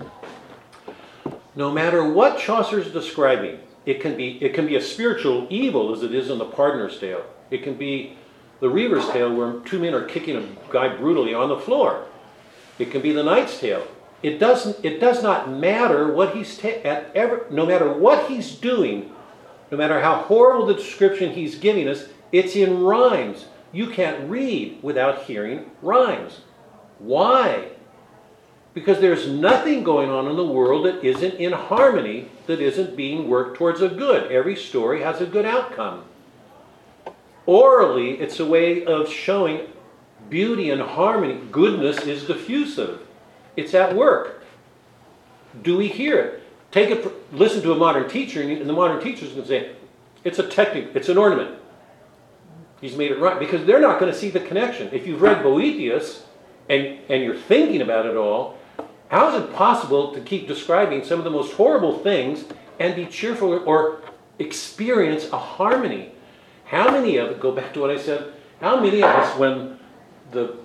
No matter what Chaucer's describing, it can be it can be a spiritual evil as it is in the Pardoner's Tale. It can be the Reeve's Tale where two men are kicking a guy brutally on the floor. It can be the Knight's Tale. It doesn't. It does not matter what he's ta- at ever. No matter what he's doing, no matter how horrible the description he's giving us, it's in rhymes. You can't read without hearing rhymes. Why? Because there's nothing going on in the world that isn't in harmony, that isn't being worked towards a good. Every story has a good outcome. Orally, it's a way of showing beauty and harmony. Goodness is diffusive, it's at work. Do we hear it? Take it, listen to a modern teacher, and the modern teacher is going to say, it's a technique, it's an ornament. He's made it right because they're not going to see the connection. If you've read Boethius and, and you're thinking about it all, how is it possible to keep describing some of the most horrible things and be cheerful or experience a harmony? How many of it, go back to what I said, how many of us, when the,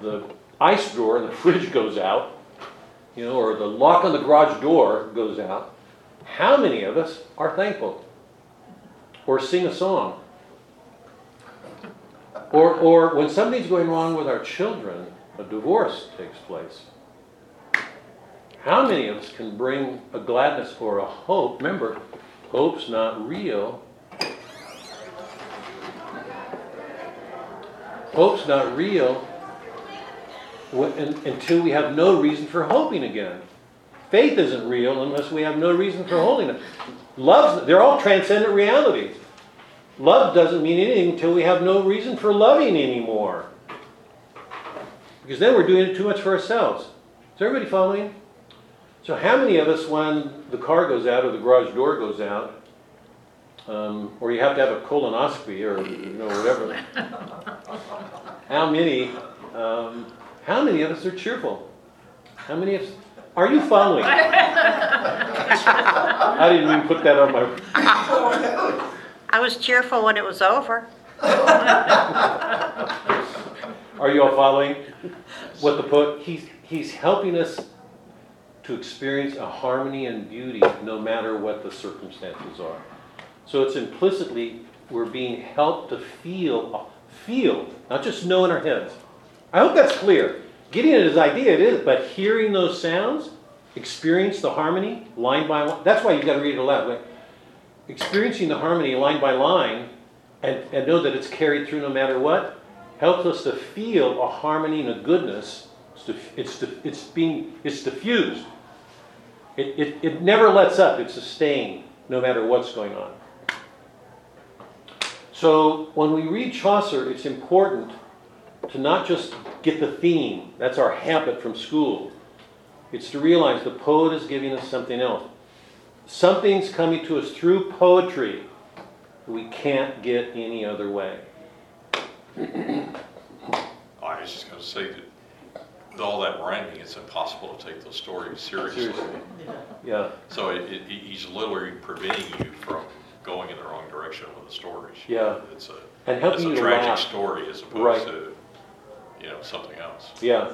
the ice drawer in the fridge goes out, you know, or the lock on the garage door goes out, how many of us are thankful? Or sing a song? Or, or when something's going wrong with our children, a divorce takes place. How many of us can bring a gladness or a hope? Remember, hope's not real. Hope's not real until we have no reason for hoping again. Faith isn't real unless we have no reason for holding it. Love's, they're all transcendent realities. Love doesn't mean anything until we have no reason for loving anymore. Because then we're doing it too much for ourselves. Is everybody following? So, how many of us, when the car goes out or the garage door goes out, um, or you have to have a colonoscopy or you know whatever, how many, um, how many of us are cheerful? How many of us? Are you following? I didn't even put that on my. I was cheerful when it was over. Are you all following what the poet? He's he's helping us to experience a harmony and beauty no matter what the circumstances are. So it's implicitly we're being helped to feel Feel, not just know in our heads. I hope that's clear. Getting at his idea, it is, but hearing those sounds, experience the harmony line by line. That's why you've got to read it aloud. Like, experiencing the harmony line by line and, and know that it's carried through no matter what helps us to feel a harmony and a goodness. It's, it's, it's being it's diffused. It, it, it never lets up. It's sustained no matter what's going on. So when we read Chaucer, it's important to not just get the theme. That's our habit from school. It's to realize the poet is giving us something else. Something's coming to us through poetry that we can't get any other way. Oh, I was just gonna say that with all that rhyming, it's impossible to take those stories seriously. Seriously. Yeah, So it, it, he's literally preventing you from going in the wrong direction with the stories. Yeah. It's a, And it's a you tragic laugh. story as Right. opposed to, you know, something else. yeah,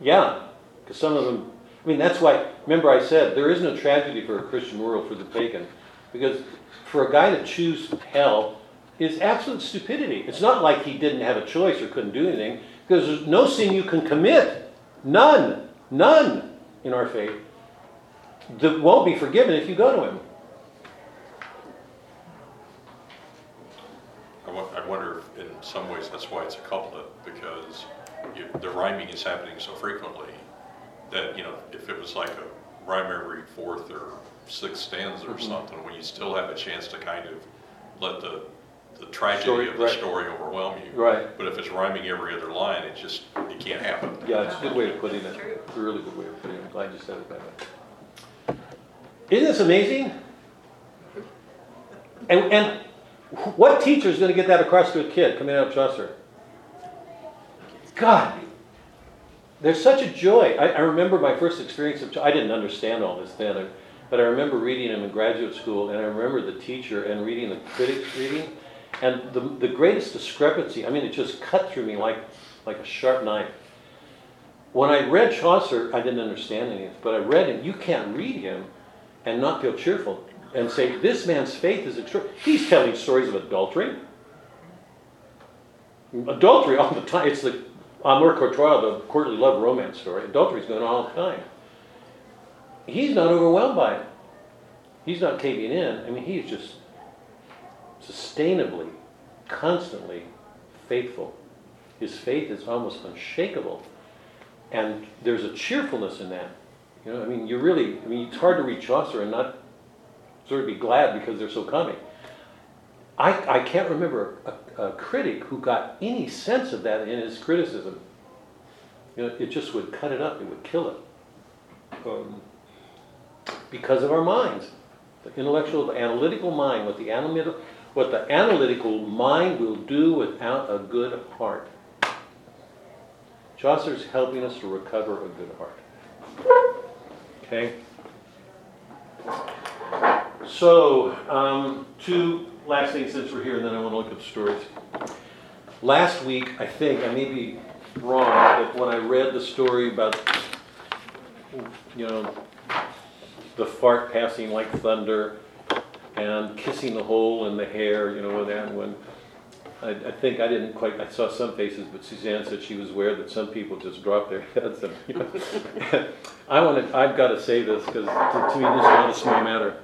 yeah. Because some of them, I mean, that's why, remember I said, there is no tragedy for a Christian world for the pagan. Because for a guy to choose hell is absolute stupidity. It's not like he didn't have a choice or couldn't do anything, because there's no sin you can commit. None, none in our faith that won't be forgiven if you go to him. I wonder if in some ways that's why it's a couplet, because you, the rhyming is happening so frequently that, you know, if it was like a rhyme every fourth or sixth stanza or Mhm. something, when you still have a chance to kind of let the, the tragedy Story, of the right. story overwhelm you. Right. But if it's rhyming every other line, it just, it can't happen. Yeah, it's a good way of putting it. It's a really good way of putting it. I'm glad you said it that way. Isn't this amazing? And, and what teacher is going to get that across to a kid coming out of Chaucer? God, there's such a joy. I, I remember my first experience of, I didn't understand all this then, but I remember reading him in graduate school, and I remember the teacher and reading the critics reading, and the, the greatest discrepancy, I mean, it just cut through me like, like a sharp knife. When I read Chaucer, I didn't understand anything, but I read him. You can't read him and not feel cheerful and say, This man's faith is extraordinary. He's telling stories of adultery. Adultery all the time. It's the Amour Courtois, the courtly love romance story. Adultery's going on all the time. He's not overwhelmed by it. He's not caving in. I mean, he's just sustainably, constantly faithful. His faith is almost unshakable. And there's a cheerfulness in that. You know, I mean, you really, I mean, it's hard to read Chaucer and not sort of be glad because they're so comic. I, I can't remember a, a critic who got any sense of that in his criticism. You know, it just would cut it up, it would kill it. Um, because of our minds. The intellectual, the analytical mind, what the analytical, what the analytical mind will do without a good heart. Chaucer's helping us to recover a good heart. Okay? So, um, two last things since we're here, and then I want to look at the stories. Last week, I think, I may be wrong, but when I read the story about, you know, the fart passing like thunder and kissing the hole in the hair, you know, and then when I, I think I didn't quite, I saw some faces, but Suzanne said she was aware that some people just drop their heads. And, you know, I want to, I've got to say this because to, to me this is not a small matter.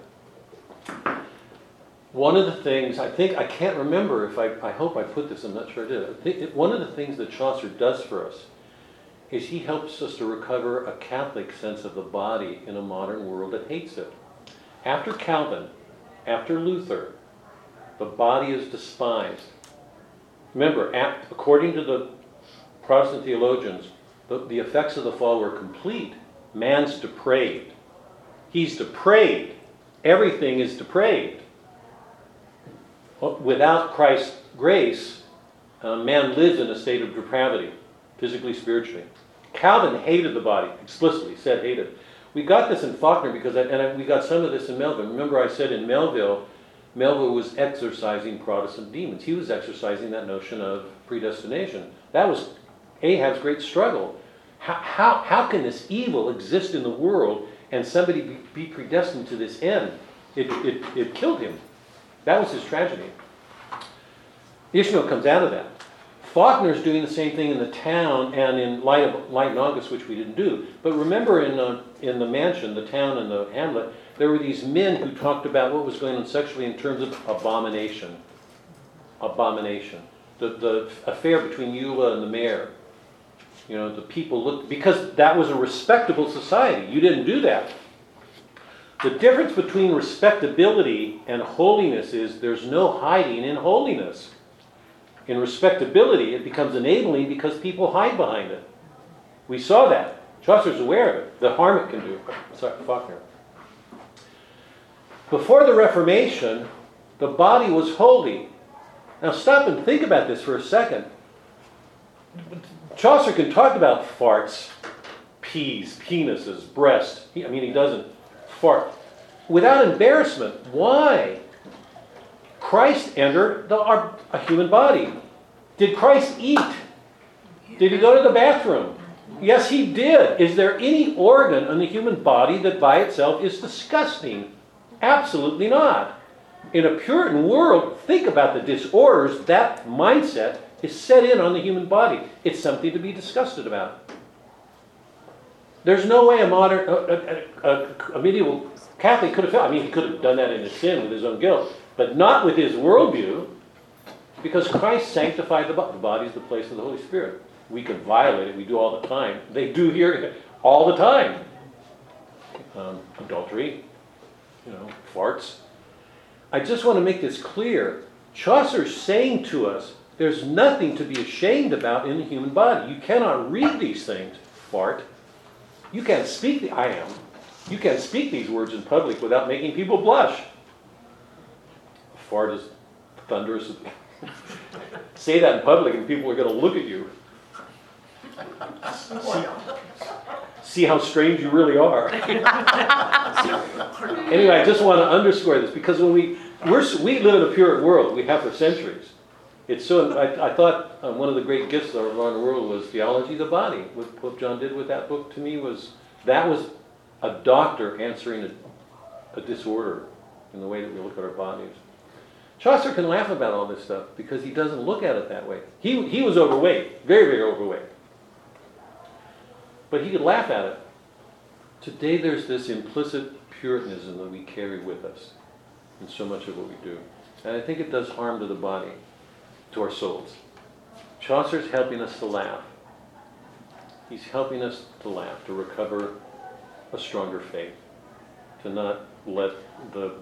One of the things, I think, I can't remember if I, I hope I put this, I'm not sure I did. I think one of the things that Chaucer does for us is he helps us to recover a Catholic sense of the body in a modern world that hates it. After Calvin, after Luther, the body is despised. Remember, ap- according to the Protestant theologians, the, the effects of the fall were complete. Man's depraved. He's depraved. Everything is depraved. Without Christ's grace, uh, man lives in a state of depravity, physically, spiritually. Calvin hated the body, explicitly said hated. We got this in Faulkner because, I, and I, we got some of this in Melville. Remember, I said in Melville, Melville was exorcising Protestant demons. He was exercising that notion of predestination. That was Ahab's great struggle. How, how, how can this evil exist in the world and somebody be, predestined to this end? It, it, it killed him. That was his tragedy. Ishmael comes out of that. Faulkner's doing the same thing in the town and in Light of Light and August, which we didn't do. But remember, in uh, in the mansion, the town, and the hamlet, there were these men who talked about what was going on sexually in terms of abomination. Abomination. The the affair between Eula and the mayor. You know, the people looked because that was a respectable society. You didn't do that. The difference between respectability and holiness is there's no hiding in holiness. In respectability, it becomes enabling because people hide behind it. We saw that. Chaucer's aware of it, the harm it can do. Sorry, Faulkner. Before the Reformation, the body was holy. Now stop and think about this for a second. Chaucer can talk about farts, peas, penises, breast. He- I mean, he doesn't fart. Without embarrassment. Why? Christ entered the, our, a human body. Did Christ eat? Did he go to the bathroom? Yes, he did. Is there any organ in the human body that by itself is disgusting? Absolutely not. In a Puritan world, think about the disorders that mindset is set in on the human body. It's something to be disgusted about. There's no way a modern, a, a, a, medieval Catholic could have felt. I mean, he could have done that in his sin with his own guilt, but not with his worldview, because Christ sanctified the body. The body is the place of the Holy Spirit. We can violate it. We do all the time. They do here all the time. Um, adultery, you know, farts. I just want to make this clear. Chaucer's saying to us, there's nothing to be ashamed about in the human body. You cannot read these things, fart. You can't speak the I am. You can't speak these words in public without making people blush. Fart is thunderous. Say that in public and people are going to look at you. See, see how strange you really are. anyway, I just want to underscore this because when we we live in a Puritan world, we have for centuries. It's so. I, I thought uh, one of the great gifts around the world was theology of the body. What Pope John did with that book to me was that was a doctor answering a, a disorder in the way that we look at our bodies. Chaucer can laugh about all this stuff because he doesn't look at it that way. He, he was overweight, very, very overweight. But he could laugh at it. Today there's this implicit Puritanism that we carry with us in so much of what we do. And I think it does harm to the body, to our souls. Chaucer's helping us to laugh. He's helping us to laugh, to recover a stronger faith, to not let the,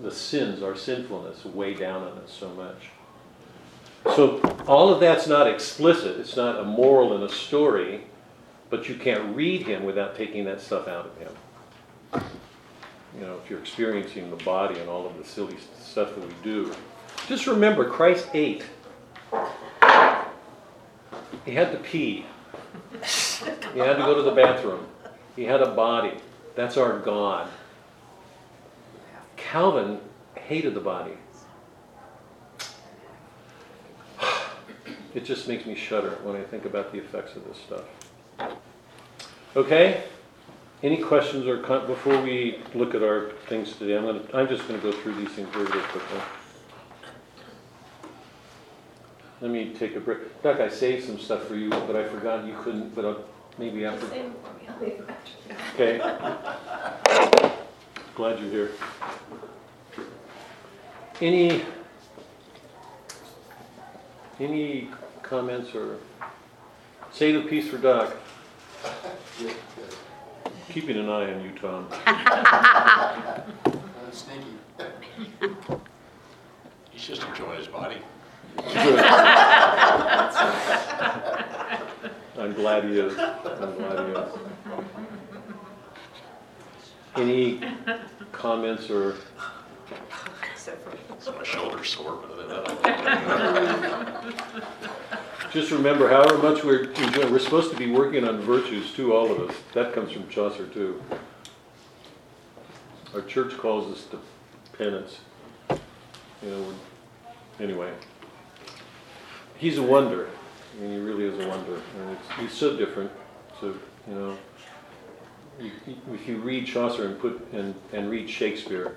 the sins, our sinfulness, weigh down on us so much. So all of that's not explicit. It's not a moral in a story, but you can't read him without taking that stuff out of him. You know, if you're experiencing the body and all of the silly stuff that we do. Just remember, Christ ate. He had to pee. He had to go to the bathroom. He had a body. That's our God. Calvin hated the body. It just makes me shudder when I think about the effects of this stuff. Okay? Any questions or before we look at our things today? I'm gonna, I'm just gonna go through these things very, very quickly. Let me take a break. Doug, I saved some stuff for you, but I forgot you couldn't, but I'll, maybe after. Save it for me, I'll leave it after. Okay. Glad you're here. Any, any comments or, say the piece for Doc. Keeping an eye on you, Tom. Uh, Sneaky. He's just enjoying his body. I'm glad he is. I'm glad he is. Any comments or, My shoulder's sore, but other than that, just remember, however much we're enjoying, we're supposed to be working on virtues too, all of us. That comes from Chaucer too. Our church calls us to penance. You know, we're- anyway. He's a wonder. I mean, he really is a wonder. And he's so different. So, you know, you- if you read Chaucer and put, and, and read Shakespeare,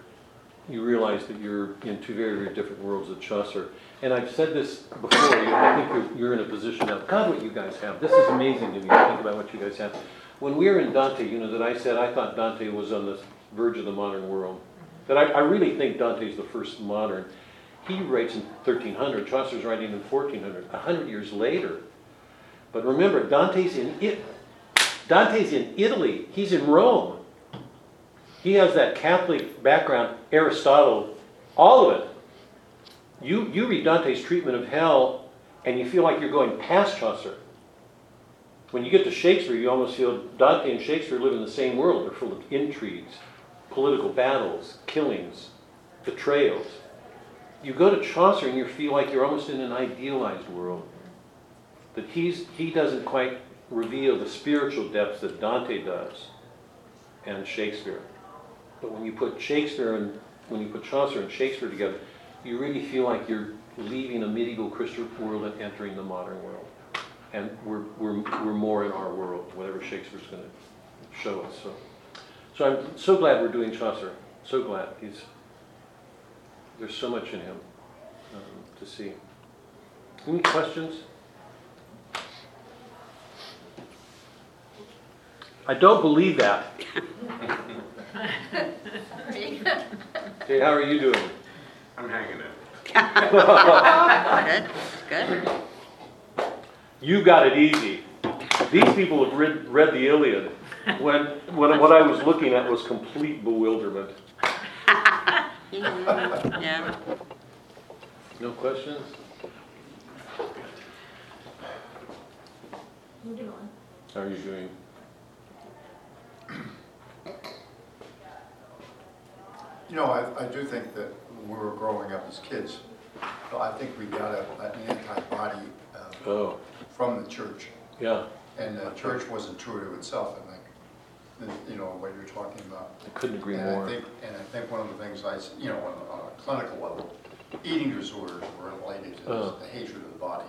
you realize that you're in two very, very different worlds of Chaucer. And I've said this before, you I think you're, you're in a position now, God, what you guys have, this is amazing to me, to think about what you guys have. When we were in Dante, you know, that I said I thought Dante was on the verge of the modern world. That I, I really think Dante's the first modern. He writes in 1300, Chaucer's writing in 1400, a hundred years later. But remember, Dante's in it. Dante's in Italy. He's in Rome. He has that Catholic background, Aristotle, all of it. You, you read Dante's treatment of hell, and you feel like you're going past Chaucer. When you get to Shakespeare, you almost feel Dante and Shakespeare live in the same world. They're full of intrigues, political battles, killings, betrayals. You go to Chaucer and you feel like you're almost in an idealized world. That he's, he doesn't quite reveal the spiritual depths that Dante does and Shakespeare. But when you put Shakespeare and when you put Chaucer and Shakespeare together, you really feel like you're leaving a medieval Christian world and entering the modern world. And we're, we're, we're more in our world, whatever Shakespeare's going to show us. So, so I'm so glad we're doing Chaucer. So glad. He's, there's so much in him um, to see. Any questions? I don't believe that. Hey, how are you doing? I'm hanging in. Good, good. You got it easy. These people have read, read the Iliad when, when what I was looking at was complete bewilderment. Yeah. No questions? Moving on. How are you doing? You know, I, I do think that when we were growing up as kids, well, I think we got a, an anti-body uh, Oh, from the church. yeah, And the church wasn't true to itself, I think. You know, what you're talking about. I couldn't agree And I more. think, and I think one of the things I, s- you know, on, on a clinical level, eating disorders were related to Uh. this- the hatred of the body.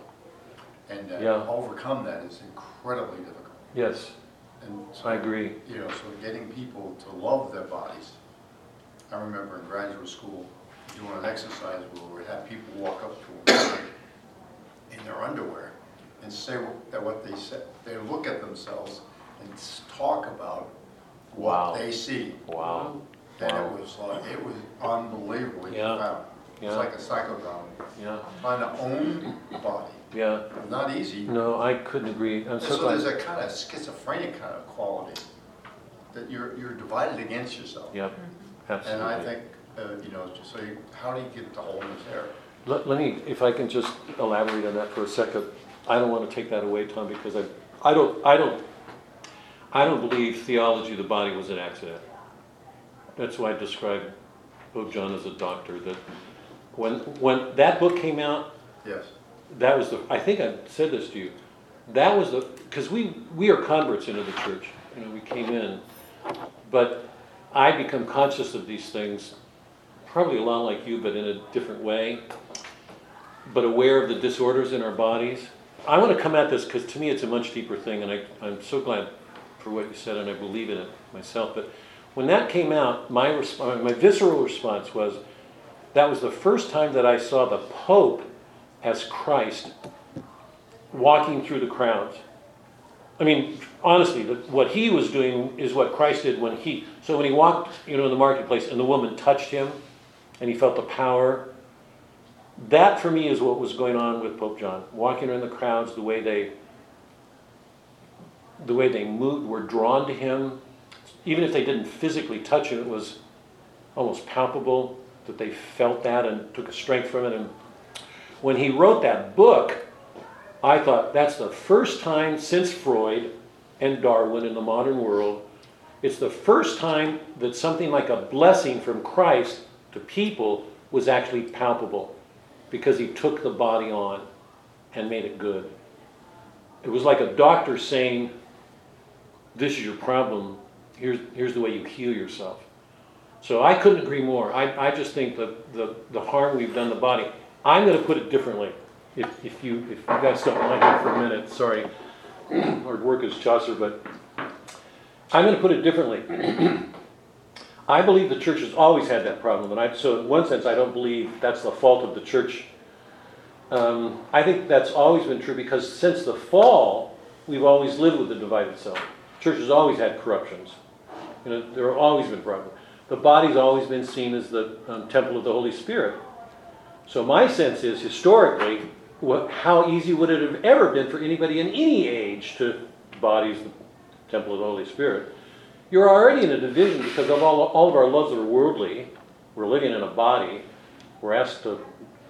And uh, Yeah. overcome that is incredibly difficult. Yes, And so, I agree. You know, so getting people to love their bodies. I remember in graduate school, doing an exercise where we have people walk up to them in their underwear and say that what they said, they look at themselves and s- talk about Wow. what they see. Wow. And Wow. it was like, it was unbelievably Yeah. profound. It's Yeah. like a psychodrama. Yeah, On the own body, yeah. not easy. No, I couldn't agree. I'm And so so there's glad. a kind of schizophrenic kind of quality, that you're, you're divided against yourself. Yep, And I absolutely. think, uh, you know, just so you, how do you get the wholeness there? Let, let me, if I can just elaborate on that for a second. I don't want to take that away, Tom, because I, I don't, I don't, I don't believe theology of the body was an accident. That's why I described Pope John as a doctor, that when, when that book came out, Yes. that was the, I think I said this to you, that was the, because we, we are converts into the church, you know, we came in. But I become conscious of these things, probably a lot like you, but in a different way. But aware of the disorders in our bodies. I want to come at this because to me it's a much deeper thing, and I, I'm so glad for what you said, and I believe in it myself. But when that came out, my, resp- my visceral response was, that was the first time that I saw the Pope as Christ walking through the crowds. I mean, honestly, the, what he was doing is what Christ did when he. So when he walked, you know, in the marketplace, and the woman touched him, and he felt the power. That for me is what was going on with Pope John, walking in the crowds, the way they, the way they moved, were drawn to him. Even if they didn't physically touch him, it was almost palpable that they felt that and took a strength from it. And when he wrote that book, I thought that's the first time since Freud and Darwin in the modern world, it's the first time that something like a blessing from Christ to people was actually palpable because he took the body on and made it good. It was like a doctor saying, This is your problem, here's, here's the way you heal yourself. So I couldn't agree more. I, I just think that the, the harm we've done the body, I'm going to put it differently. If, if you if you guys don't mind me for a minute, sorry, hard work is Chaucer, but I'm going to put it differently. I believe the church has always had that problem, and I, so in one sense, I don't believe that's the fault of the church. Um, I think that's always been true because since the fall, we've always lived with the divided self. Church has always had corruptions. You know, there have always been problems. The body's always been seen as the um, temple of the Holy Spirit. So my sense is, historically, what, how easy would it have ever been for anybody in any age to bodies the temple of the Holy Spirit? You're already in a division because of all, all of our loves are worldly. We're living in a body. We're asked to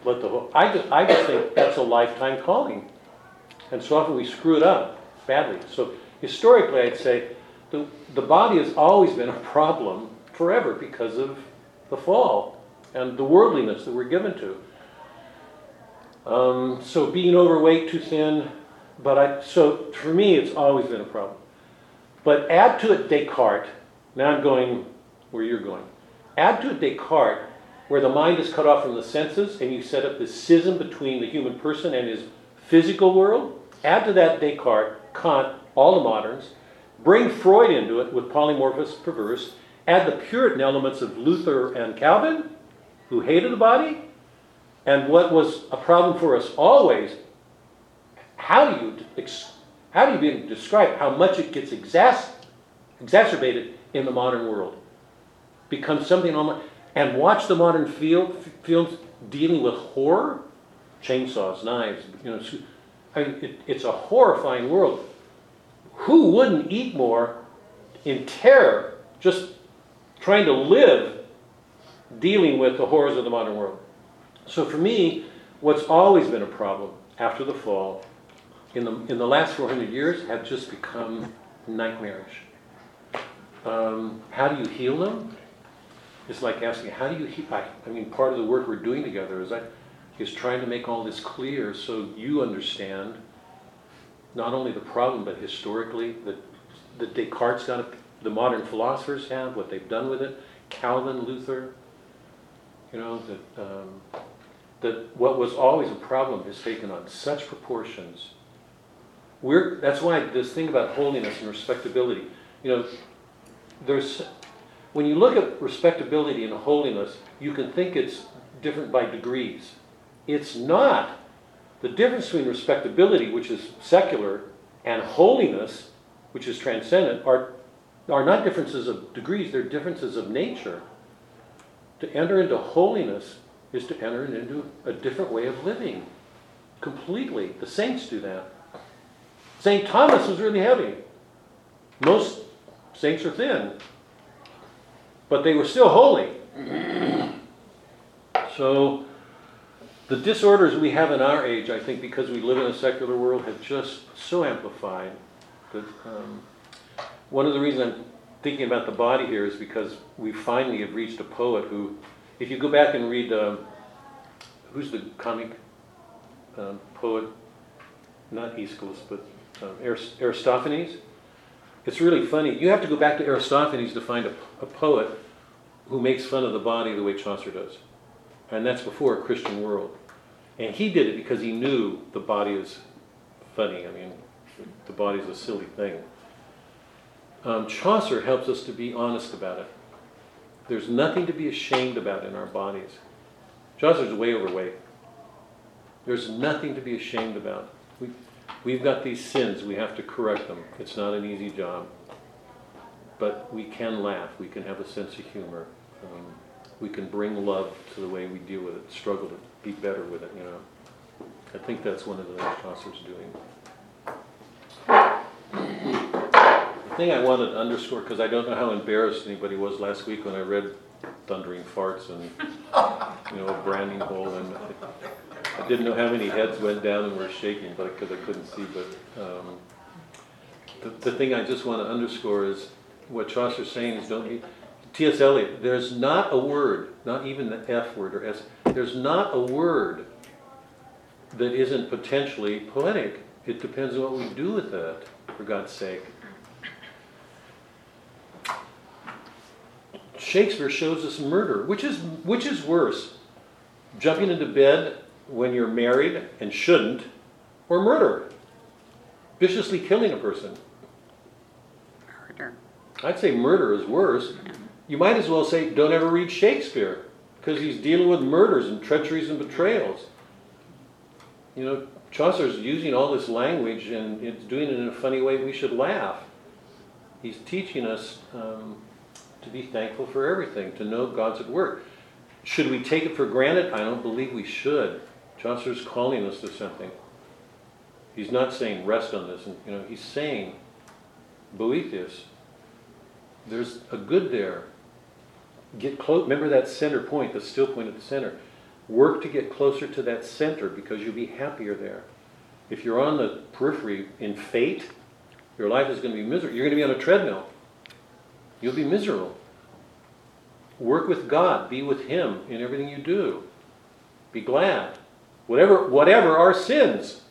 let the I just, I just think that's a lifetime calling. And so often we screw it up badly. So historically, I'd say the, the body has always been a problem forever because of the fall and the worldliness that we're given to. Um, so being overweight, too thin, but I, so for me, it's always been a problem. But add to it Descartes. Now I'm going where you're going. Add to it Descartes, where the mind is cut off from the senses, and you set up this schism between the human person and his physical world. Add to that Descartes, Kant, all the moderns. Bring Freud into it with polymorphous perverse. Add the Puritan elements of Luther and Calvin, who hated the body. And what was a problem for us always, how do you how do you describe how much it gets exas- exacerbated in the modern world? Becomes something and watch the modern field, films dealing with horror, chainsaws, knives. You know, I mean, it, it's a horrifying world. Who wouldn't eat more in terror, just trying to live, dealing with the horrors of the modern world? So for me, what's always been a problem after the fall in the, in the last 400 years have just become nightmarish. Um, how do you heal them? It's like asking, how do you heal? I, I mean, part of the work we're doing together is, I, is trying to make all this clear so you understand not only the problem, but historically, that, that Descartes got, the modern philosophers have, what they've done with it, Calvin, Luther, you know, that, um, that what was always a problem has taken on such proportions we're, that's why this thing about holiness and respectability, you know, there's, when you look at respectability and holiness, you can think it's different by degrees. It's not. The difference between respectability, which is secular, and holiness, which is transcendent, are, are not differences of degrees, they're differences of nature. To enter into holiness is to enter into a different way of living. Completely. The saints do that. St. Thomas was really heavy. Most saints are thin, but they were still holy. So, the disorders we have in our age, I think, because we live in a secular world, have just so amplified that um, one of the reasons I'm thinking about the body here is because we finally have reached a poet who, if you go back and read, um, who's the comic um, poet? Not Aeschylus, but um, Aristophanes. It's really funny. You have to go back to Aristophanes to find a, a, poet who makes fun of the body the way Chaucer does. And that's before a Christian world. And he did it because he knew the body is funny. I mean, the body is a silly thing. Um, Chaucer helps us to be honest about it. There's nothing to be ashamed about in our bodies. Chaucer's way overweight. There's nothing to be ashamed about. We, We've got these sins, we have to correct them. It's not an easy job. But we can laugh, we can have a sense of humor. Um, we can bring love to the way we deal with it, struggle to be better with it, you know. I think that's one of the things Chaucer's doing. The thing I wanted to underscore, because I don't know how embarrassed anybody was last week when I read Thundering Farts and, you know, Branding Hole, and I didn't know how many heads went down and were shaking, but because I couldn't see. But um, the, the thing I just want to underscore is what Chaucer's saying is don't. T.S. Eliot, there's not a word, not even the F word or S. There's not a word that isn't potentially poetic. It depends on what we do with that, for God's sake. Shakespeare shows us murder, which is which is worse, jumping into bed when you're married and shouldn't, or murder, viciously killing a person. Murder. I'd say murder is worse You might as well say, don't ever read Shakespeare, because he's dealing with murders and treacheries and betrayals. You know, Chaucer's using all this language and it's doing it in a funny way. We should laugh. He's teaching us um, to be thankful for everything, to know God's at work. Should we take it for granted? I don't believe we should. Chaucer's calling us to something. He's not saying rest on this, and you know, he's saying, Boethius, there's a good there. Get close. Remember that center point, the still point at the center. Work to get closer to that center because you'll be happier there. If you're on the periphery in fate, your life is going to be miserable. You're going to be on a treadmill. You'll be miserable. Work with God. Be with Him in everything you do. Be glad. Whatever, whatever our sins.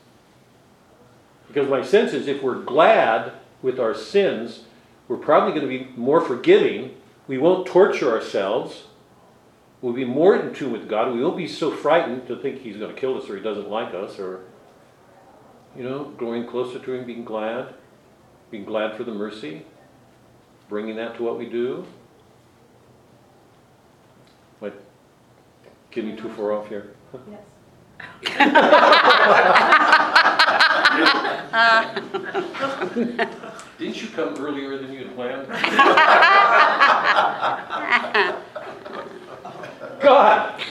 Because my sense is if we're glad with our sins, we're probably going to be more forgiving. We won't torture ourselves. We'll be more in tune with God. We won't be so frightened to think He's going to kill us or He doesn't like us or, you know, growing closer to Him, being glad, being glad for the mercy, bringing that to what we do. What? Getting too far off here? Yes. Didn't you come earlier than you had planned? God!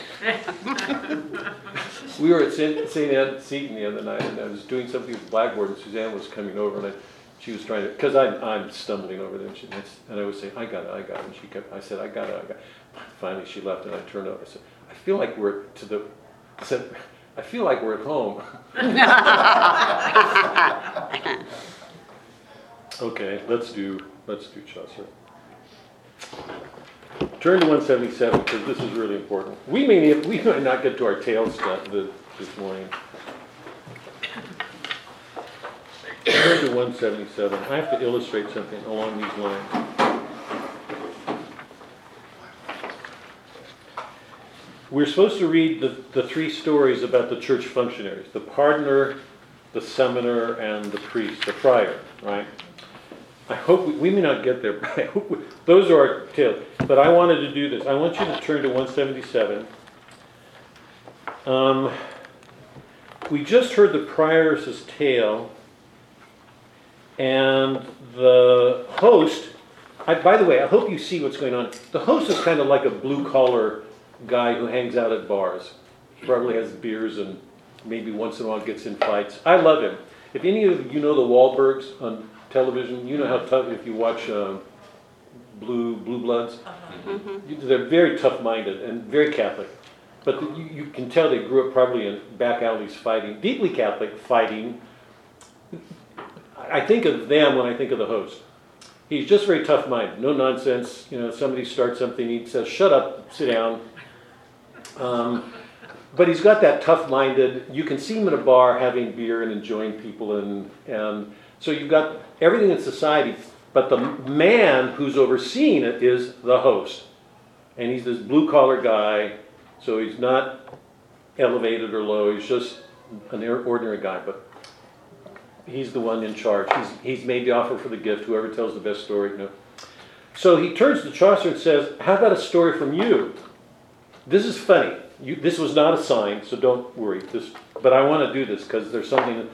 We were at St. St. Ed Seton the other night, and I was doing something with Blackboard, and Suzanne was coming over, and I, she was trying to, because I'm, I'm stumbling over there, and she, and I was saying, I got it, I got it, and she kept, I said, I got it, I got it. Finally, she left, and I turned over, I said, I feel like we're to the, I said, I feel like we're at home. Okay, let's do, let's do Chaucer. Turn to one seventy-seven, because this is really important. We may, we might not get to our tail stuff this, this morning. Turn to one seventy-seven. I have to illustrate something along these lines. We're supposed to read the, the three stories about the church functionaries, the pardoner, the summoner, and the priest, the friar, right? I hope, we, we may not get there, but I hope, we- those are our tales. But I wanted to do this. I want you to turn to one seventy-seven. Um, we just heard the prioress's tale, and the host, I, by the way, I hope you see what's going on. The host is kind of like a blue-collar guy who hangs out at bars. Probably has beers and maybe once in a while gets in fights. I love him. If any of you know the Wahlbergs on television, you know how tough, if you watch um, Blue, Blue Bloods, you- they're very tough-minded and very Catholic. But the- you, you can tell they grew up probably in back alleys fighting, deeply Catholic fighting. I I think of them when I think of the host. He's just very tough-minded, no nonsense. You know, somebody starts something, he says, "Shut up, sit down." Um, but he's got that tough-minded. You can see him in a bar having beer and enjoying people, and and so you've got everything in society. But the man who's overseeing it is the host, and he's this blue-collar guy. So he's not elevated or low. He's just an ordinary guy, but he's the one in charge. He's he's made the offer for the gift. Whoever tells the best story, you know. So he turns to Chaucer and says, "How about a story from you?" This is funny. You, this was not a sign, so don't worry. This, but I want to do this because there's something.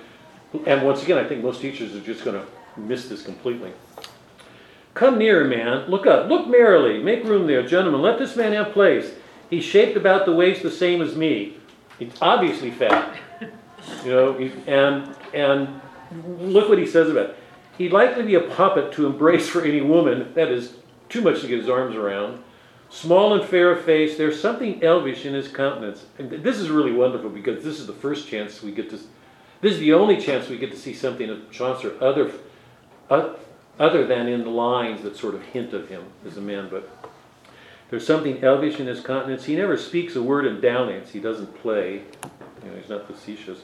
And once again, I think most teachers are just going to miss this completely. Come nearer, man. Look up. Look merrily. Make room there, gentlemen. Let this man have place. He's shaped about the waist the same as me. He's obviously fat. You know, and and look what he says about it. He'd likely be a puppet to embrace for any woman. That is too much to get his arms around. Small and fair of face, there's something elvish in his countenance. And this is really wonderful because this is the first chance we get to, this is the only chance we get to see something of Chaucer other, uh, other than in the lines that sort of hint of him as a man. But there's something elvish in his countenance. He never speaks a word in dalliance. He doesn't play. You know, he's not facetious.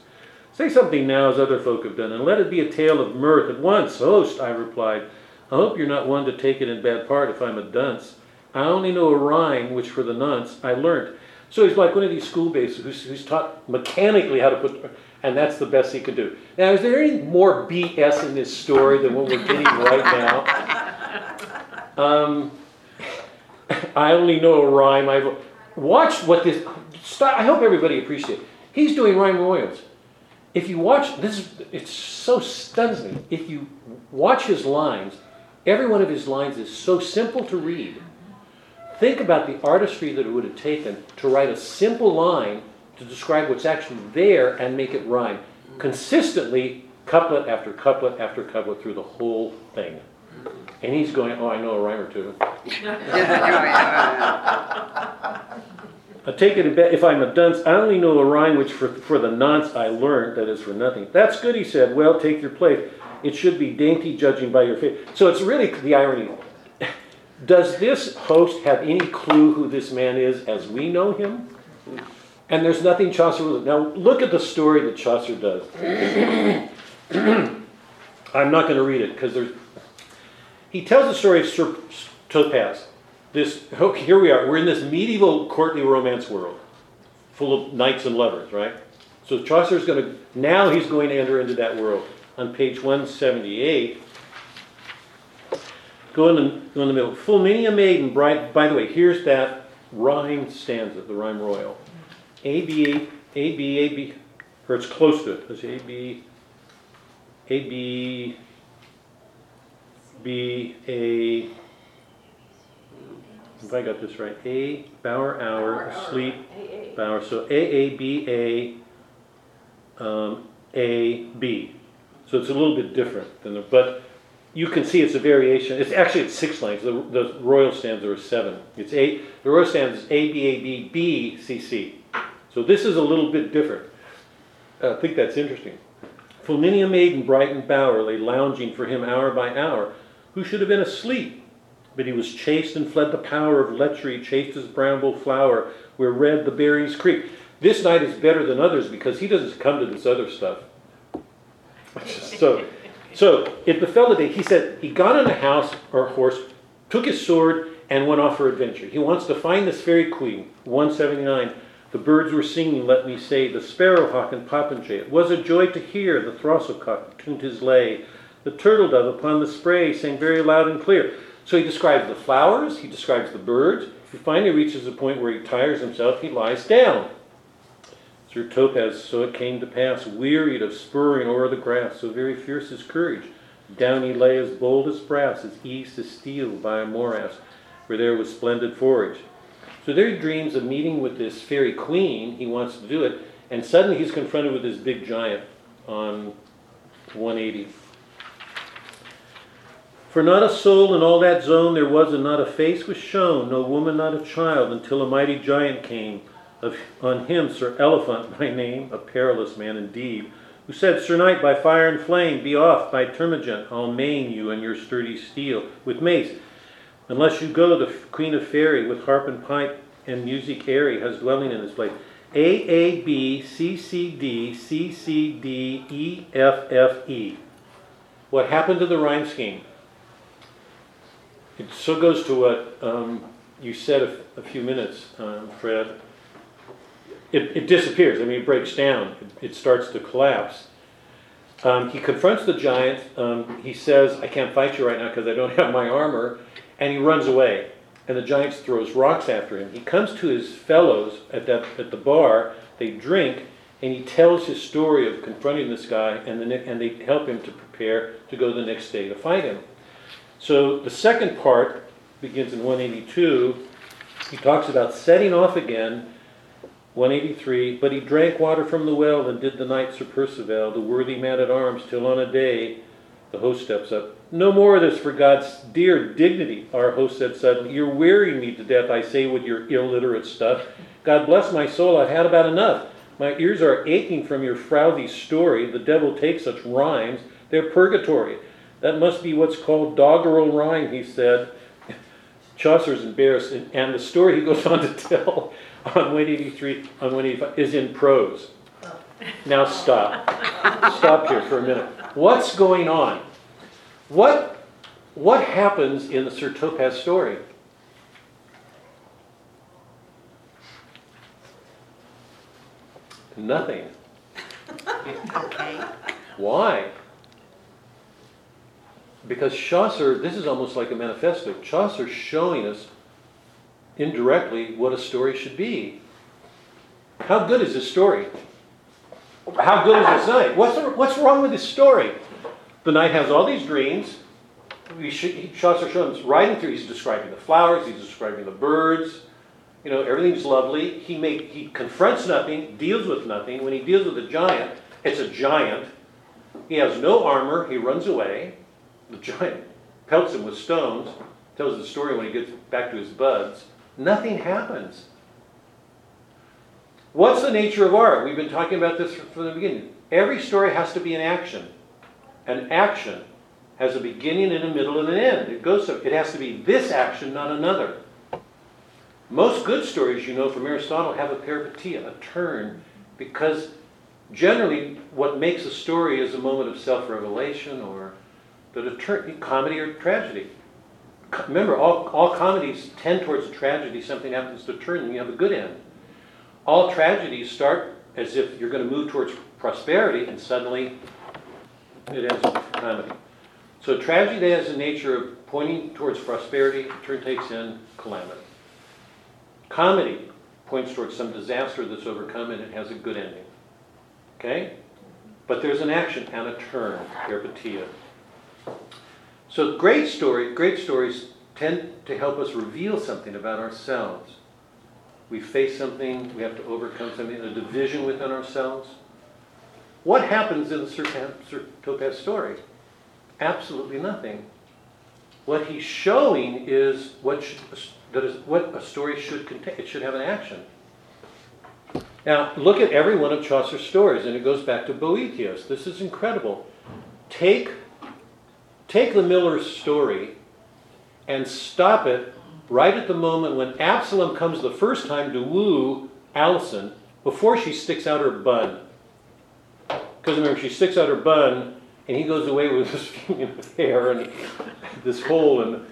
Say something now as other folk have done, and let it be a tale of mirth at once. Host, I replied, I hope you're not one to take it in bad part if I'm a dunce. I only know a rhyme, which for the nonce I learnt. So he's like one of these school who's, who's taught mechanically how to put, and that's the best he could do. Now, is there any more BS in this story than what we're getting right now? Um, I only know a rhyme. I've watched what this. I hope everybody appreciates. He's doing rhyme royals. If you watch this, is it's so stuns me. If you watch his lines, every one of his lines is so simple to read. Think about the artistry that it would have taken to write a simple line to describe what's actually there and make it rhyme consistently, couplet after couplet after couplet through the whole thing. And he's going, oh, I know a rhyme or two. I take it if I'm a dunce, I only know a rhyme which for, for the nonce I learned, that is for nothing. That's good, he said. Well, take your place. It should be dainty, judging by your face. So it's really the irony. Does this host have any clue who this man is as we know him? And there's nothing Chaucer will. Now look at the story that Chaucer does. I'm not going to read it because there's. He tells the story of Sir Topaz. This oh, here we are. We're in this medieval courtly romance world, full of knights and lovers, right? So Chaucer's going to now he's going to enter into that world. On page 178, go in the, go in the middle. Full many a maiden bright. By the way, here's that rhyme stanza, the rhyme royal. A B A A B A B, or it's close to it. It's A B A B B A. If I got this right, A Bauer hour asleep Bauer. So A A B A um, A B. So it's a little bit different than the, but you can see it's a variation. It's actually it's six lines. The, the royal stanza are seven. It's eight. The royal stanza is A B A B B C C. So this is a little bit different. I think that's interesting. Full many a maiden bright and bower lay lounging for him hour by hour, who should have been asleep. But he was chased and fled the power of lechery, chased as bramble flower, where red the berries creep. This night is better than others because he doesn't come to this other stuff. so, so it befell the day. He said he got on a house or horse, took his sword, and went off for adventure. He wants to find this fairy queen. 179. The birds were singing, let me say, the sparrowhawk and popinjay. It was a joy to hear the throstlecock tuned his lay. The turtle dove upon the spray sang very loud and clear. So he describes the flowers, he describes the birds. He finally reaches a point where he tires himself, he lies down. Sir Topaz, so it came to pass, wearied of spurring o'er the grass, so very fierce his courage. Down he lay as bold as brass, as east as steel by a morass, where there was splendid forage. So there he dreams of meeting with this fairy queen, he wants to do it, and suddenly he's confronted with this big giant on 180. For not a soul in all that zone there was, and not a face was shown, no woman, not a child, until a mighty giant came. Of, on him, Sir Elephant by name, a perilous man indeed, who said, Sir Knight, by fire and flame, be off, by termagant, I'll maim you and your sturdy steel with mace. Unless you go, the Queen of Fairy, with harp and pipe and music airy, has dwelling in this place. A A B C C D C C D E F F E. What happened to the rhyme scheme? It so goes to what um, you said a, few minutes, um, Fred. It, it, disappears. I mean, it breaks down. It, it starts to collapse. Um, he confronts the giant. Um, he says, I can't fight you right now because I don't have my armor. And he runs away. And the giant throws rocks after him. He comes to his fellows at, that, at the bar. They drink. And he tells his story of confronting this guy. And, the, and they help him to prepare to go the next day to fight him. So the second part begins in 182. He talks about setting off again 183, but he drank water from the well and did the knight Sir Percivale, the worthy man at arms, till on a day the host steps up. No more of this for God's dear dignity, our host said suddenly. You're wearying me to death, I say, with your illiterate stuff. God bless my soul, I've had about enough. My ears are aching from your frowsy story. The devil takes such rhymes, they're purgatory. That must be what's called doggerel rhyme, he said. Chaucer's embarrassed, and the story he goes on to tell on 183, on 185 is in prose. Oh. Now stop. Stop here for a minute. What's going on? What, what happens in the Sir Topaz story? Nothing. Okay. Why? Because Chaucer, this is almost like a manifesto. Chaucer's showing us indirectly what a story should be. How good is this story? How good is this night? What's, what's wrong with this story? The knight has all these dreams. We should, he, Chaucer shows riding through, he's describing the flowers, he's describing the birds. You know, everything's lovely. He, make, he confronts nothing, deals with nothing. When he deals with a giant, it's a giant. He has no armor, he runs away. The giant pelts him with stones, tells the story when he gets back to his buds. Nothing happens. What's the nature of art? We've been talking about this from the beginning. Every story has to be an action. An action has a beginning and a middle and an end. It goes so it has to be this action, not another. Most good stories, you know, from Aristotle have a peripeteia, a turn, because generally what makes a story is a moment of self-revelation or the turn, comedy or tragedy. Remember, all, all comedies tend towards a tragedy. Something happens to turn, and you have a good end. All tragedies start as if you're going to move towards prosperity, and suddenly it ends with calamity. So tragedy has the nature of pointing towards prosperity, turn takes in calamity. Comedy points towards some disaster that's overcome and it has a good ending. Okay? But there's an action and a turn, peripeteia. So great story, great stories tend to help us reveal something about ourselves. We face something, we have to overcome something, a division within ourselves. What happens in the Sir Topaz story? Absolutely nothing. What he's showing is what, should, that is what a story should contain. It should have an action. Now, look at every one of Chaucer's stories, and it goes back to Boethius. This is incredible. Take, take the Miller's story and stop it right at the moment when Absalom comes the first time to woo Alison before she sticks out her bun. Because remember, she sticks out her bun, and he goes away with this hair and this hole. And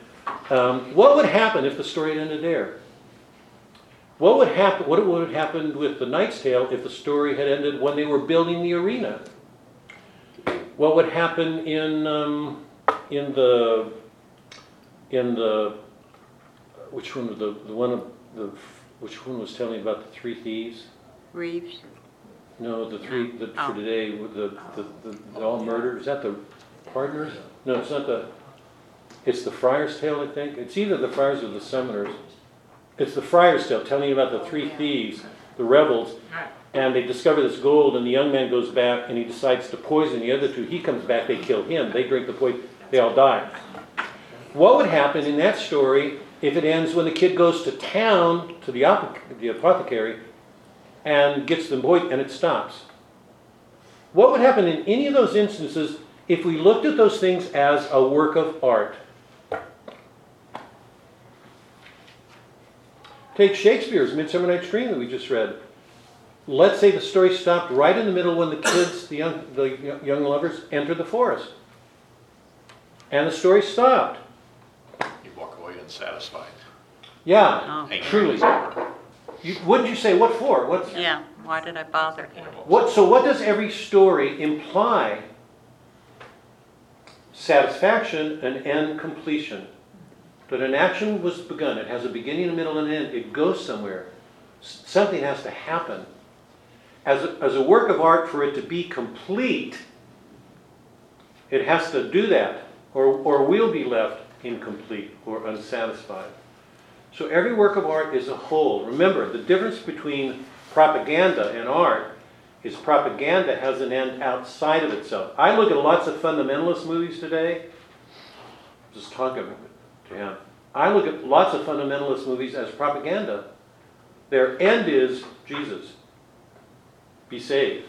um, what would happen if the story had ended there? What would happen? What would have happened with the Knight's Tale if the story had ended when they were building the arena? What would happen in um, in the in the which one was the the one of the which one was telling about the three thieves? Reeves. No, the three the, Oh. for today with the, the, the, the all murder. Is that the pardoners? No, it's not the. It's the Friar's Tale, I think. It's either the Friars or the Summoners. It's the Friar's Tale, telling you about the three oh, thieves, the rebels, and they discover this gold, and the young man goes back and he decides to poison the other two. He comes back, they kill him, they drink the poison, they all die. What would happen in that story if it ends when the kid goes to town to the, the apothecary and gets the boy, and it stops? What would happen in any of those instances if we looked at those things as a work of art? Take Shakespeare's Midsummer Night's Dream that we just read. Let's say the story stopped right in the middle when the kids, the young, the young lovers, enter the forest. And the story stopped. You walk away unsatisfied. Yeah, Oh, truly. over. You, wouldn't you say, what for? What's, yeah. Why did I bother? what, so what does every story imply? Satisfaction and end completion. That an action was begun, it has a beginning, a middle, and an end, it goes somewhere. S- Something has to happen. As a, as a work of art, for it to be complete, it has to do that, or, or we'll be left incomplete or unsatisfied. So every work of art is a whole. Remember, the difference between propaganda and art is propaganda has an end outside of itself. I look at lots of fundamentalist movies today, just talking to him. I look at lots of fundamentalist movies as propaganda. Their end is Jesus. Be saved.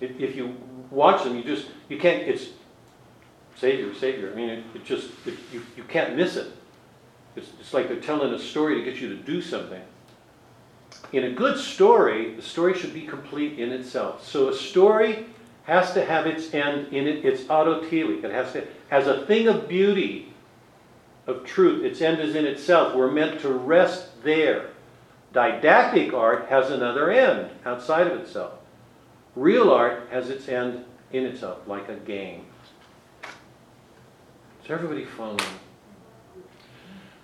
If, if you watch them, you just, you can't, it's Savior, Savior. I mean, it, it just, it, you, you can't miss it. It's, it's like they're telling a story to get you to do something. In a good story, the story should be complete in itself. So a story has to have its end in it, it's autotelic. It has to, as a thing of beauty, of truth, its end is in itself. We're meant to rest there. Didactic art has another end outside of itself. Real art has its end in itself, like a game. Is everybody following?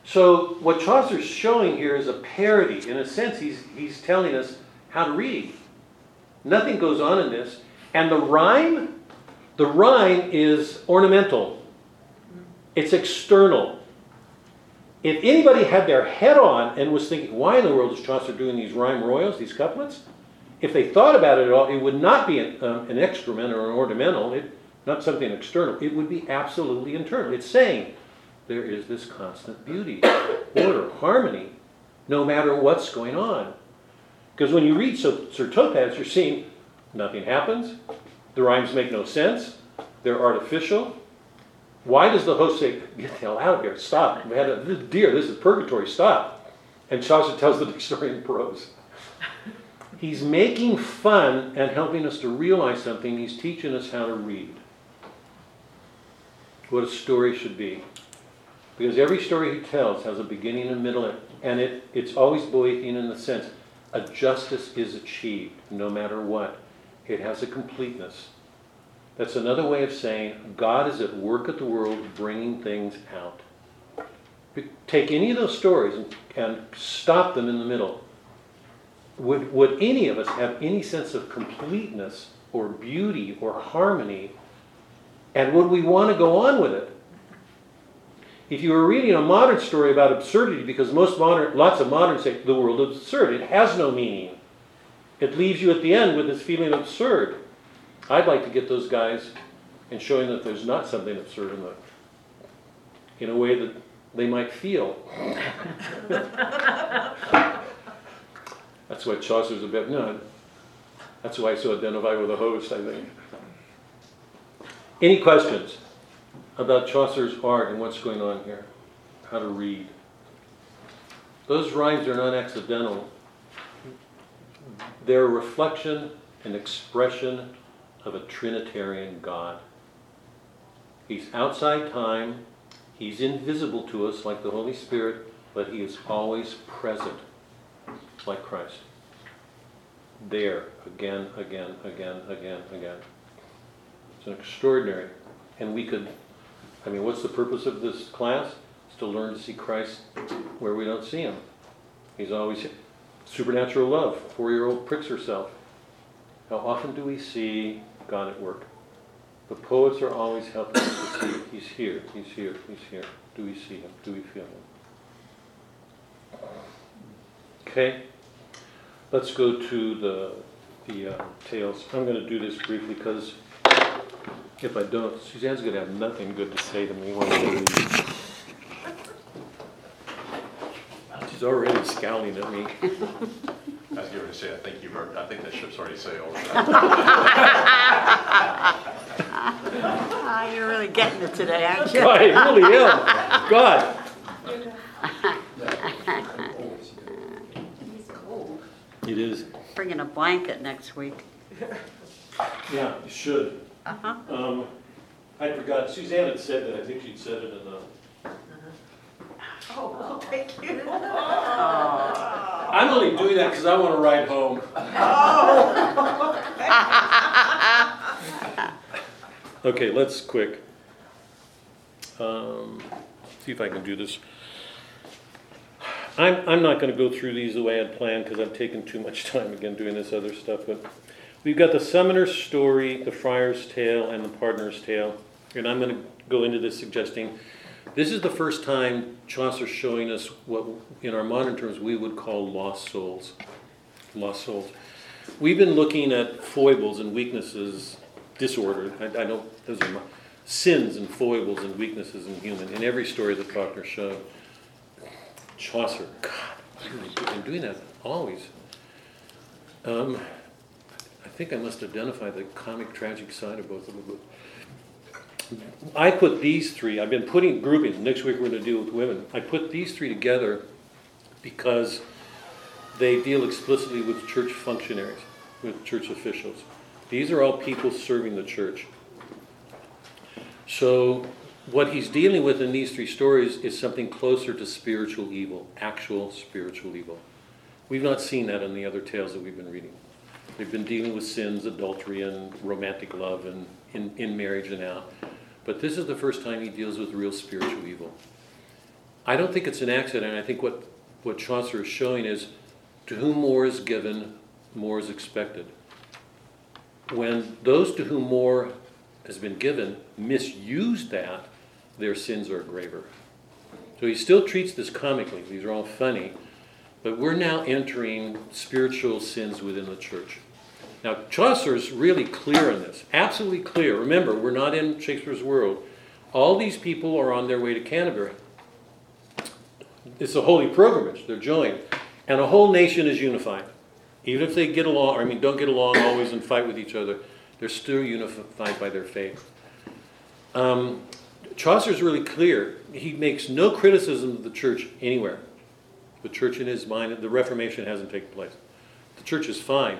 So what Chaucer's showing here is a parody. In a sense, he's, he's telling us how to read. Nothing goes on in this. And the rhyme, the rhyme is ornamental. It's external. If anybody had their head on and was thinking, why in the world is Chaucer doing these rhyme royals, these couplets? If they thought about it at all, it would not be an, um, an excrement or an ornamental, it, not something external. It would be absolutely internal. It's saying there is this constant beauty, order, harmony, no matter what's going on. Because when you read Sir, Sir Topaz, you're seeing nothing happens, the rhymes make no sense, they're artificial. Why does the host say, Get the hell out of here, stop? We had a, dear, this is purgatory, stop. And Chaucer tells the story in prose. He's making fun and helping us to realize something. He's teaching us how to read. What a story should be. Because every story he tells has a beginning and middle, and it, it's always Boethian in the sense a justice is achieved no matter what. It has a completeness. That's another way of saying God is at work at the world bringing things out. Take any of those stories and, and stop them in the middle. Would, would any of us have any sense of completeness or beauty or harmony? And would we want to go on with it? If you were reading a modern story about absurdity, because most modern, lots of moderns say the world is absurd, it has no meaning. It leaves you at the end with this feeling absurd. I'd like to get those guys and showing that there's not something absurd in the, in a way that they might feel. That's why Chaucer's a bit, no, that's why I so identify with the host, I think. Any questions about Chaucer's art and what's going on here? How to read? Those rhymes are not accidental. They're a reflection and expression of a Trinitarian God. He's outside time, He's invisible to us like the Holy Spirit, but He is always present like Christ. There, again, again, again, again, again. It's extraordinary. And we could, I mean, what's the purpose of this class? It's to learn to see Christ where we don't see Him. He's always supernatural love. Four year old pricks herself. How often do we see God at work? The poets are always helping us to see He's here, He's here, He's here. Do we see Him? Do we feel Him? Okay, let's go to the, the uh, tales. I'm going to do this briefly because if I don't, Suzanne's going to have nothing good to say to me when I leave. She's already scowling at me. I was going to say, I think you've, already- I think that ship's already sailed. Ah, you're really getting it today, aren't you? I really am. God. He's cold. It is. Bringing a blanket next week. Yeah, you should. Uh-huh. Um, I forgot, Suzanne had said that, I think she'd said it in the, Oh, thank you. I'm only doing that because I want to ride home. Okay, let's quick. Um, see if I can do this. I'm, I'm not gonna go through these the way I'd planned because I've taken too much time again doing this other stuff, but we've got the summoner's story, the friar's tale, and the pardoner's tale. And I'm gonna go into this suggesting, this is the first time Chaucer's showing us what, in our modern terms, we would call lost souls. Lost souls. We've been looking at foibles and weaknesses, disorder. I, I don't, those are my, sins and foibles and weaknesses in human, in every story that Faulkner showed. Chaucer, God, I've been doing that always. Um, I think I must identify the comic tragic side of both of them. I put these three, I've been putting grouping, next week we're going to deal with women. I put these three together because they deal explicitly with church functionaries, with church officials. These are all people serving the church. So, what he's dealing with in these three stories is something closer to spiritual evil, actual spiritual evil. We've not seen that in the other tales that we've been reading. They've been dealing with sins, adultery, and romantic love, and in, in marriage and out. But this is the first time he deals with real spiritual evil. I don't think it's an accident. I think what, what Chaucer is showing is to whom more is given, more is expected. When those to whom more has been given misuse that, their sins are graver. So he still treats this comically. These are all funny. But we're now entering spiritual sins within the church. Now, Chaucer's really clear on this, absolutely clear. Remember, we're not in Shakespeare's world. All these people are on their way to Canterbury. It's a holy pilgrimage, they're joined. And a whole nation is unified. Even if they get along, I mean, don't get along always and fight with each other, they're still unified by their faith. Um, Chaucer's really clear. He makes no criticism of the church anywhere. The church, in his mind, the Reformation hasn't taken place. The church is fine.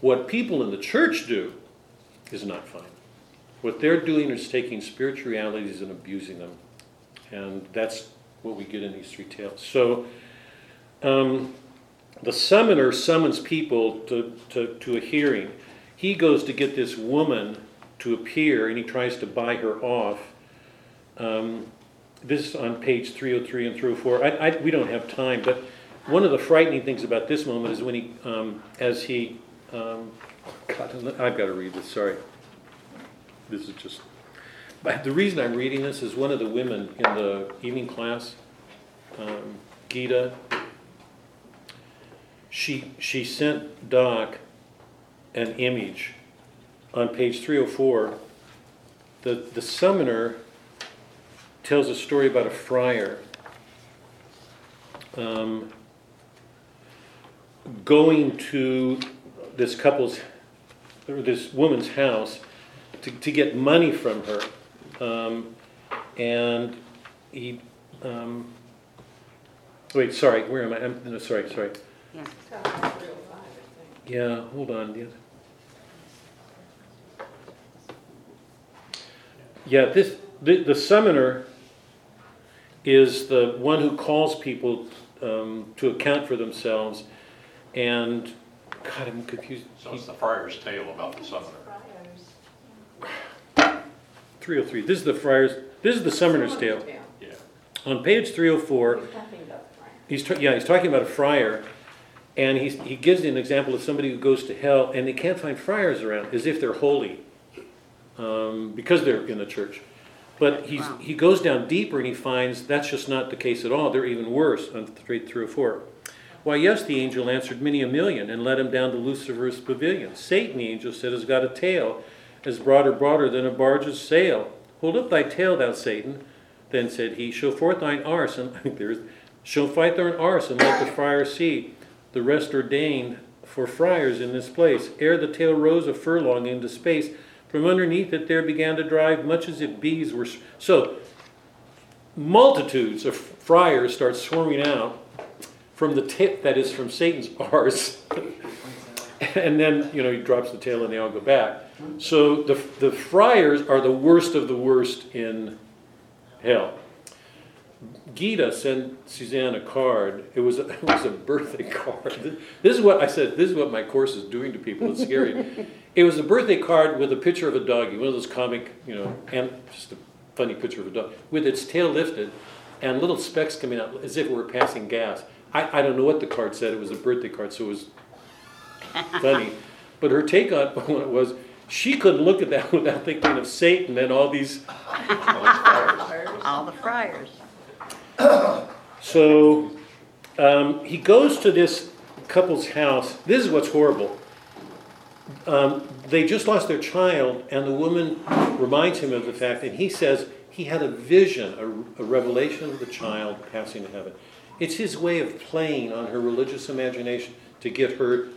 What people in the church do is not fine. What they're doing is taking spiritual realities and abusing them. And that's what we get in these three tales. So, um, the summoner summons people to, to, to a hearing. He goes to get this woman to appear and he tries to buy her off. Um, this is on page 303 and 304. I, I, we don't have time, but one of the frightening things about this moment is when he, um, as he, um, God, I've got to read this, sorry. This is just, but the reason I'm reading this is one of the women in the evening class, um, Gita, she, she sent Doc an image on page 304. The, the summoner tells a story about a friar um, going to this couple's, or this woman's house to, to get money from her. Um, and he, um, wait, sorry, where am I? I'm, no, sorry, sorry. Yeah, hold on. yeah. Yeah, this, the, the summoner is the one who calls people um, to account for themselves. And, God, I'm confused. So it's the friar's tale about the summoner. 303. This is the friar's, this is the summoner's tale. Yeah. On page 304, he's, ta- yeah, he's talking about a friar, and he's, he gives an example of somebody who goes to hell, and they can't find friars around, as if they're holy, um, because they're in the church. But he's, Wow. he goes down deeper and he finds that's just not the case at all. They're even worse on 304. Why, yes, the angel answered many a million and led him down to Lucifer's pavilion. Satan, the angel said, has got a tail as broader, broader than a barge's sail. Hold up thy tail, thou Satan. Then said he, Show forth thine arse, and there's, show forth thine arse, and let the friar see. The rest ordained for friars in this place. Ere the tail rose a furlong into space, from underneath it there began to drive much as if bees were. So, multitudes of friars start swarming out from the tip that is from Satan's arse. and then, you know, he drops the tail and they all go back. So the, the friars are the worst of the worst in hell. Gita sent Suzanne a card. It was a, it was a birthday card. This is what I said. This is what my course is doing to people. It's scary. It was a birthday card with a picture of a doggy, one of those comic, you know, and just a funny picture of a dog with its tail lifted and little specks coming out as if it were passing gas. I, I don't know what the card said. It was a birthday card, so it was funny. But her take on it was she couldn't look at that without thinking of Satan and all these All the friars. So um, he goes to this couple's house. This is what's horrible. Um, they just lost their child, and the woman reminds him of the fact, and he says he had a vision, a, a revelation of the child passing to heaven. It's his way of playing on her religious imagination to get her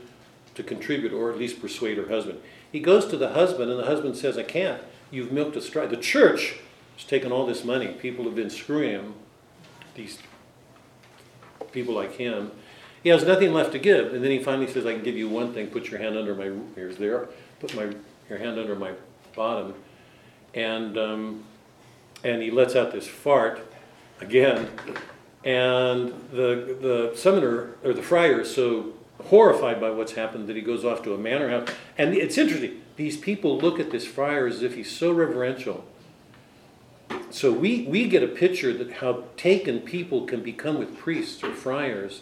to contribute or at least persuade her husband. He goes to the husband, and the husband says, I can't. You've milked a straw. The church has taken all this money. People have been screwing him, these people like him. He has nothing left to give. And then he finally says, I can give you one thing. Put your hand under my, here's there. Put my, your hand under my bottom. And, um, and he lets out this fart again. And the, the summoner, or the friar, is so horrified by what's happened that he goes off to a manor house. And it's interesting, these people look at this friar as if he's so reverential. so we, we get a picture that how taken people can become with priests or friars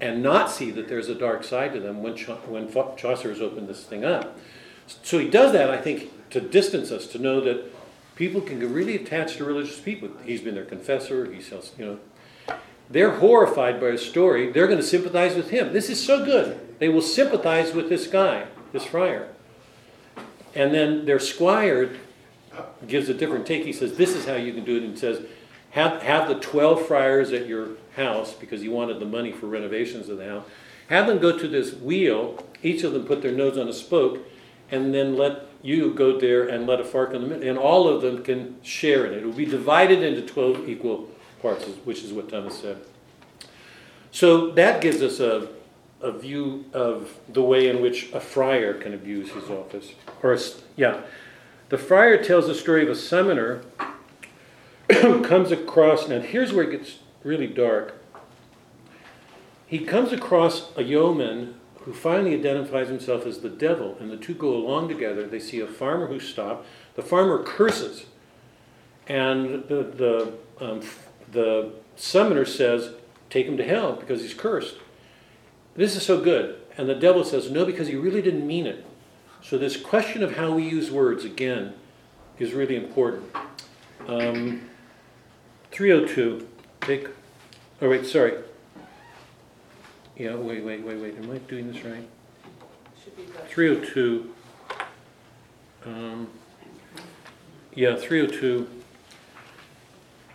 and not see that there's a dark side to them when, when Chaucer has opened this thing up. So he does that, I think, to distance us, to know that people can get really attached to religious people. He's been their confessor, he sells, you know. They're horrified by his story. They're going to sympathize with him. This is so good. They will sympathize with this guy, this friar. And then their squire gives a different take. He says, This is how you can do it. And says, have, have the 12 friars at your house, because you wanted the money for renovations of the house, have them go to this wheel, each of them put their nose on a spoke, and then let you go there and let a fork in the middle, and all of them can share in it. It will be divided into 12 equal parts, which is what Thomas said. So that gives us a, a view of the way in which a friar can abuse his office. Or, a yeah. The friar tells the story of a summoner comes across, now here's where it gets really dark. He comes across a yeoman who finally identifies himself as the devil, and the two go along together. They see a farmer who stopped. The farmer curses, and the, the, um, the summoner says, Take him to hell because he's cursed. This is so good. And the devil says, No, because he really didn't mean it. So, this question of how we use words, again, is really important. Um, 302. Take, oh, wait, sorry. Yeah, wait, wait, wait, wait. Am I doing this right? Should be good. 302. Um, yeah, 302.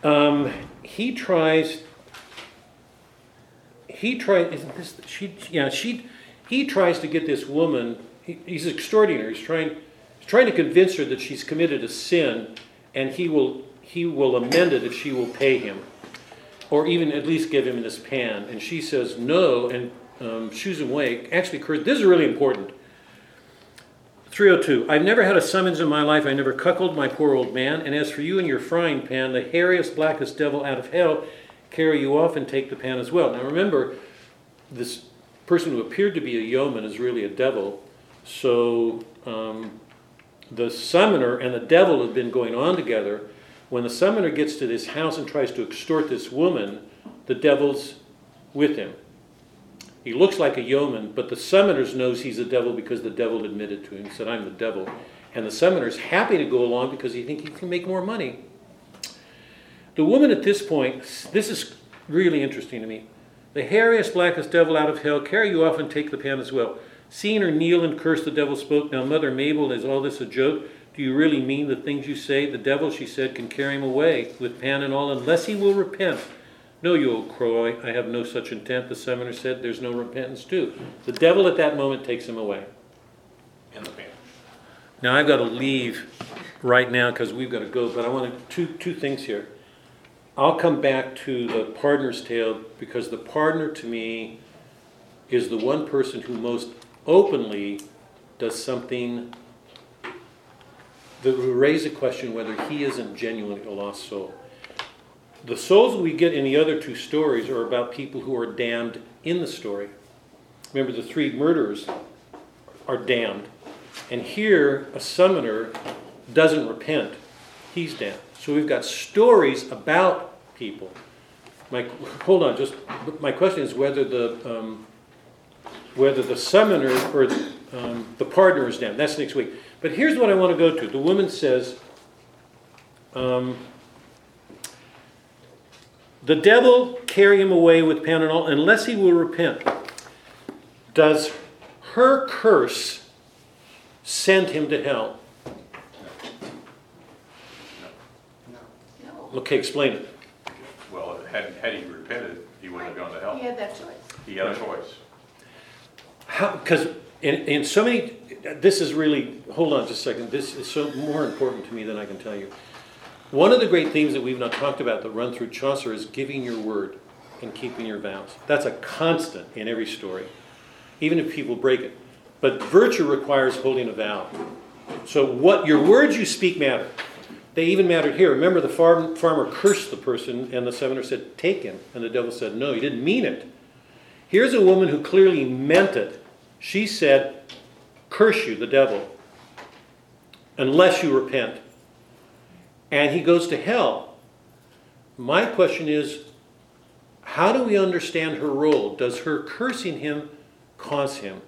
Um, he tries. He tries. Isn't this? She. Yeah. She. He tries to get this woman. He, he's extraordinary. He's trying. He's trying to convince her that she's committed a sin, and he will. He will amend it if she will pay him, or even at least give him this pan. And she says no, and um, him away. Actually, Kurt, this is really important. 302. I've never had a summons in my life. I never cuckolded my poor old man. And as for you and your frying pan, the hairiest, blackest devil out of hell, carry you off and take the pan as well. Now remember, this person who appeared to be a yeoman is really a devil. So um, the summoner and the devil have been going on together. When the summoner gets to this house and tries to extort this woman, the devil's with him. He looks like a yeoman, but the summoners knows he's a devil because the devil admitted to him. Said, I'm the devil. And the summoner's happy to go along because he thinks he can make more money. The woman at this point, this is really interesting to me. The hairiest, blackest devil out of hell, carry you off and take the pan as well. Seeing her kneel and curse, the devil spoke, Now, Mother Mabel, is all this a joke? Do you really mean the things you say? The devil, she said, can carry him away with pan and all, unless he will repent. No, you old crow, I have no such intent. The summoner said, There's no repentance too. The devil at that moment takes him away. in the pan. Now I've got to leave right now because we've got to go, but I want to, two, two things here. I'll come back to the pardoner's tale because the partner to me is the one person who most openly does something that raise a question whether he isn't genuinely a lost soul. The souls we get in the other two stories are about people who are damned in the story. Remember, the three murderers are damned. And here, a summoner doesn't repent. He's damned. So we've got stories about people. My, hold on, just my question is whether the um, whether the summoner or um, the pardoner is damned. That's next week. But here's what I want to go to. The woman says, um, "The devil carry him away with pan and all, unless he will repent." Does her curse send him to hell? No. No. No. No. Okay, explain it. Well, had, had he repented, he wouldn't have gone to hell. He had that choice. He had a choice. How, because in, in so many, this is really, hold on just a second, this is so more important to me than I can tell you. One of the great themes that we've not talked about that run through Chaucer is giving your word and keeping your vows. That's a constant in every story, even if people break it. But virtue requires holding a vow. So what your words you speak matter. They even mattered here. Remember, the farm, farmer cursed the person, and the summoner said, Take him. And the devil said, No, he didn't mean it. Here's a woman who clearly meant it. She said, Curse you, the devil, unless you repent. And he goes to hell. My question is, how do we understand her role? Does her cursing him cause him?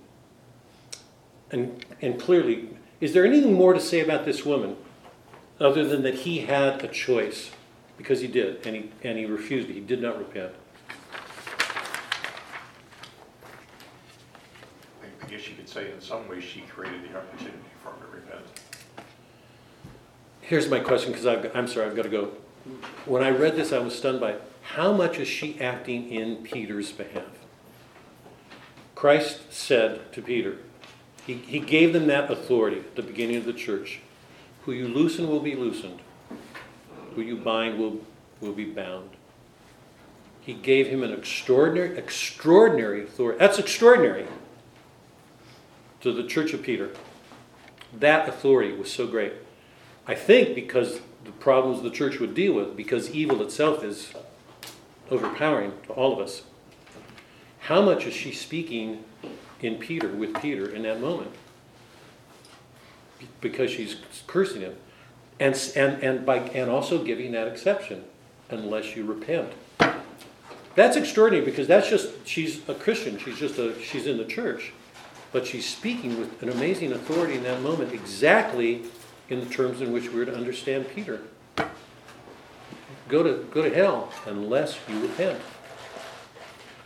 And, and clearly, is there anything more to say about this woman other than that he had a choice? Because he did, and he, and he refused, he did not repent. I guess you could say in some ways she created the opportunity for him to repent. Here's my question, because I'm sorry, I've got to go. When I read this, I was stunned by how much is she acting in Peter's behalf? Christ said to Peter, he, he gave them that authority at the beginning of the church. Who you loosen will be loosened. Who you bind will, will be bound. He gave him an extraordinary, extraordinary authority. That's extraordinary to the church of Peter. That authority was so great. I think because the problems the church would deal with, because evil itself is overpowering to all of us. How much is she speaking in Peter, with Peter in that moment? Because she's cursing him. And, and, and, by, and also giving that exception, unless you repent. That's extraordinary because that's just, she's a Christian, she's just a, she's in the church. But she's speaking with an amazing authority in that moment, exactly in the terms in which we're to understand Peter. Go to, go to hell unless you repent.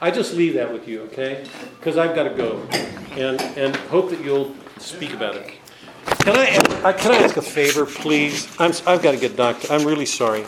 I just leave that with you, okay? Because I've got to go and, and hope that you'll speak about it. Can I, can I ask a favor, please? I'm, I've got to get doctor. I'm really sorry.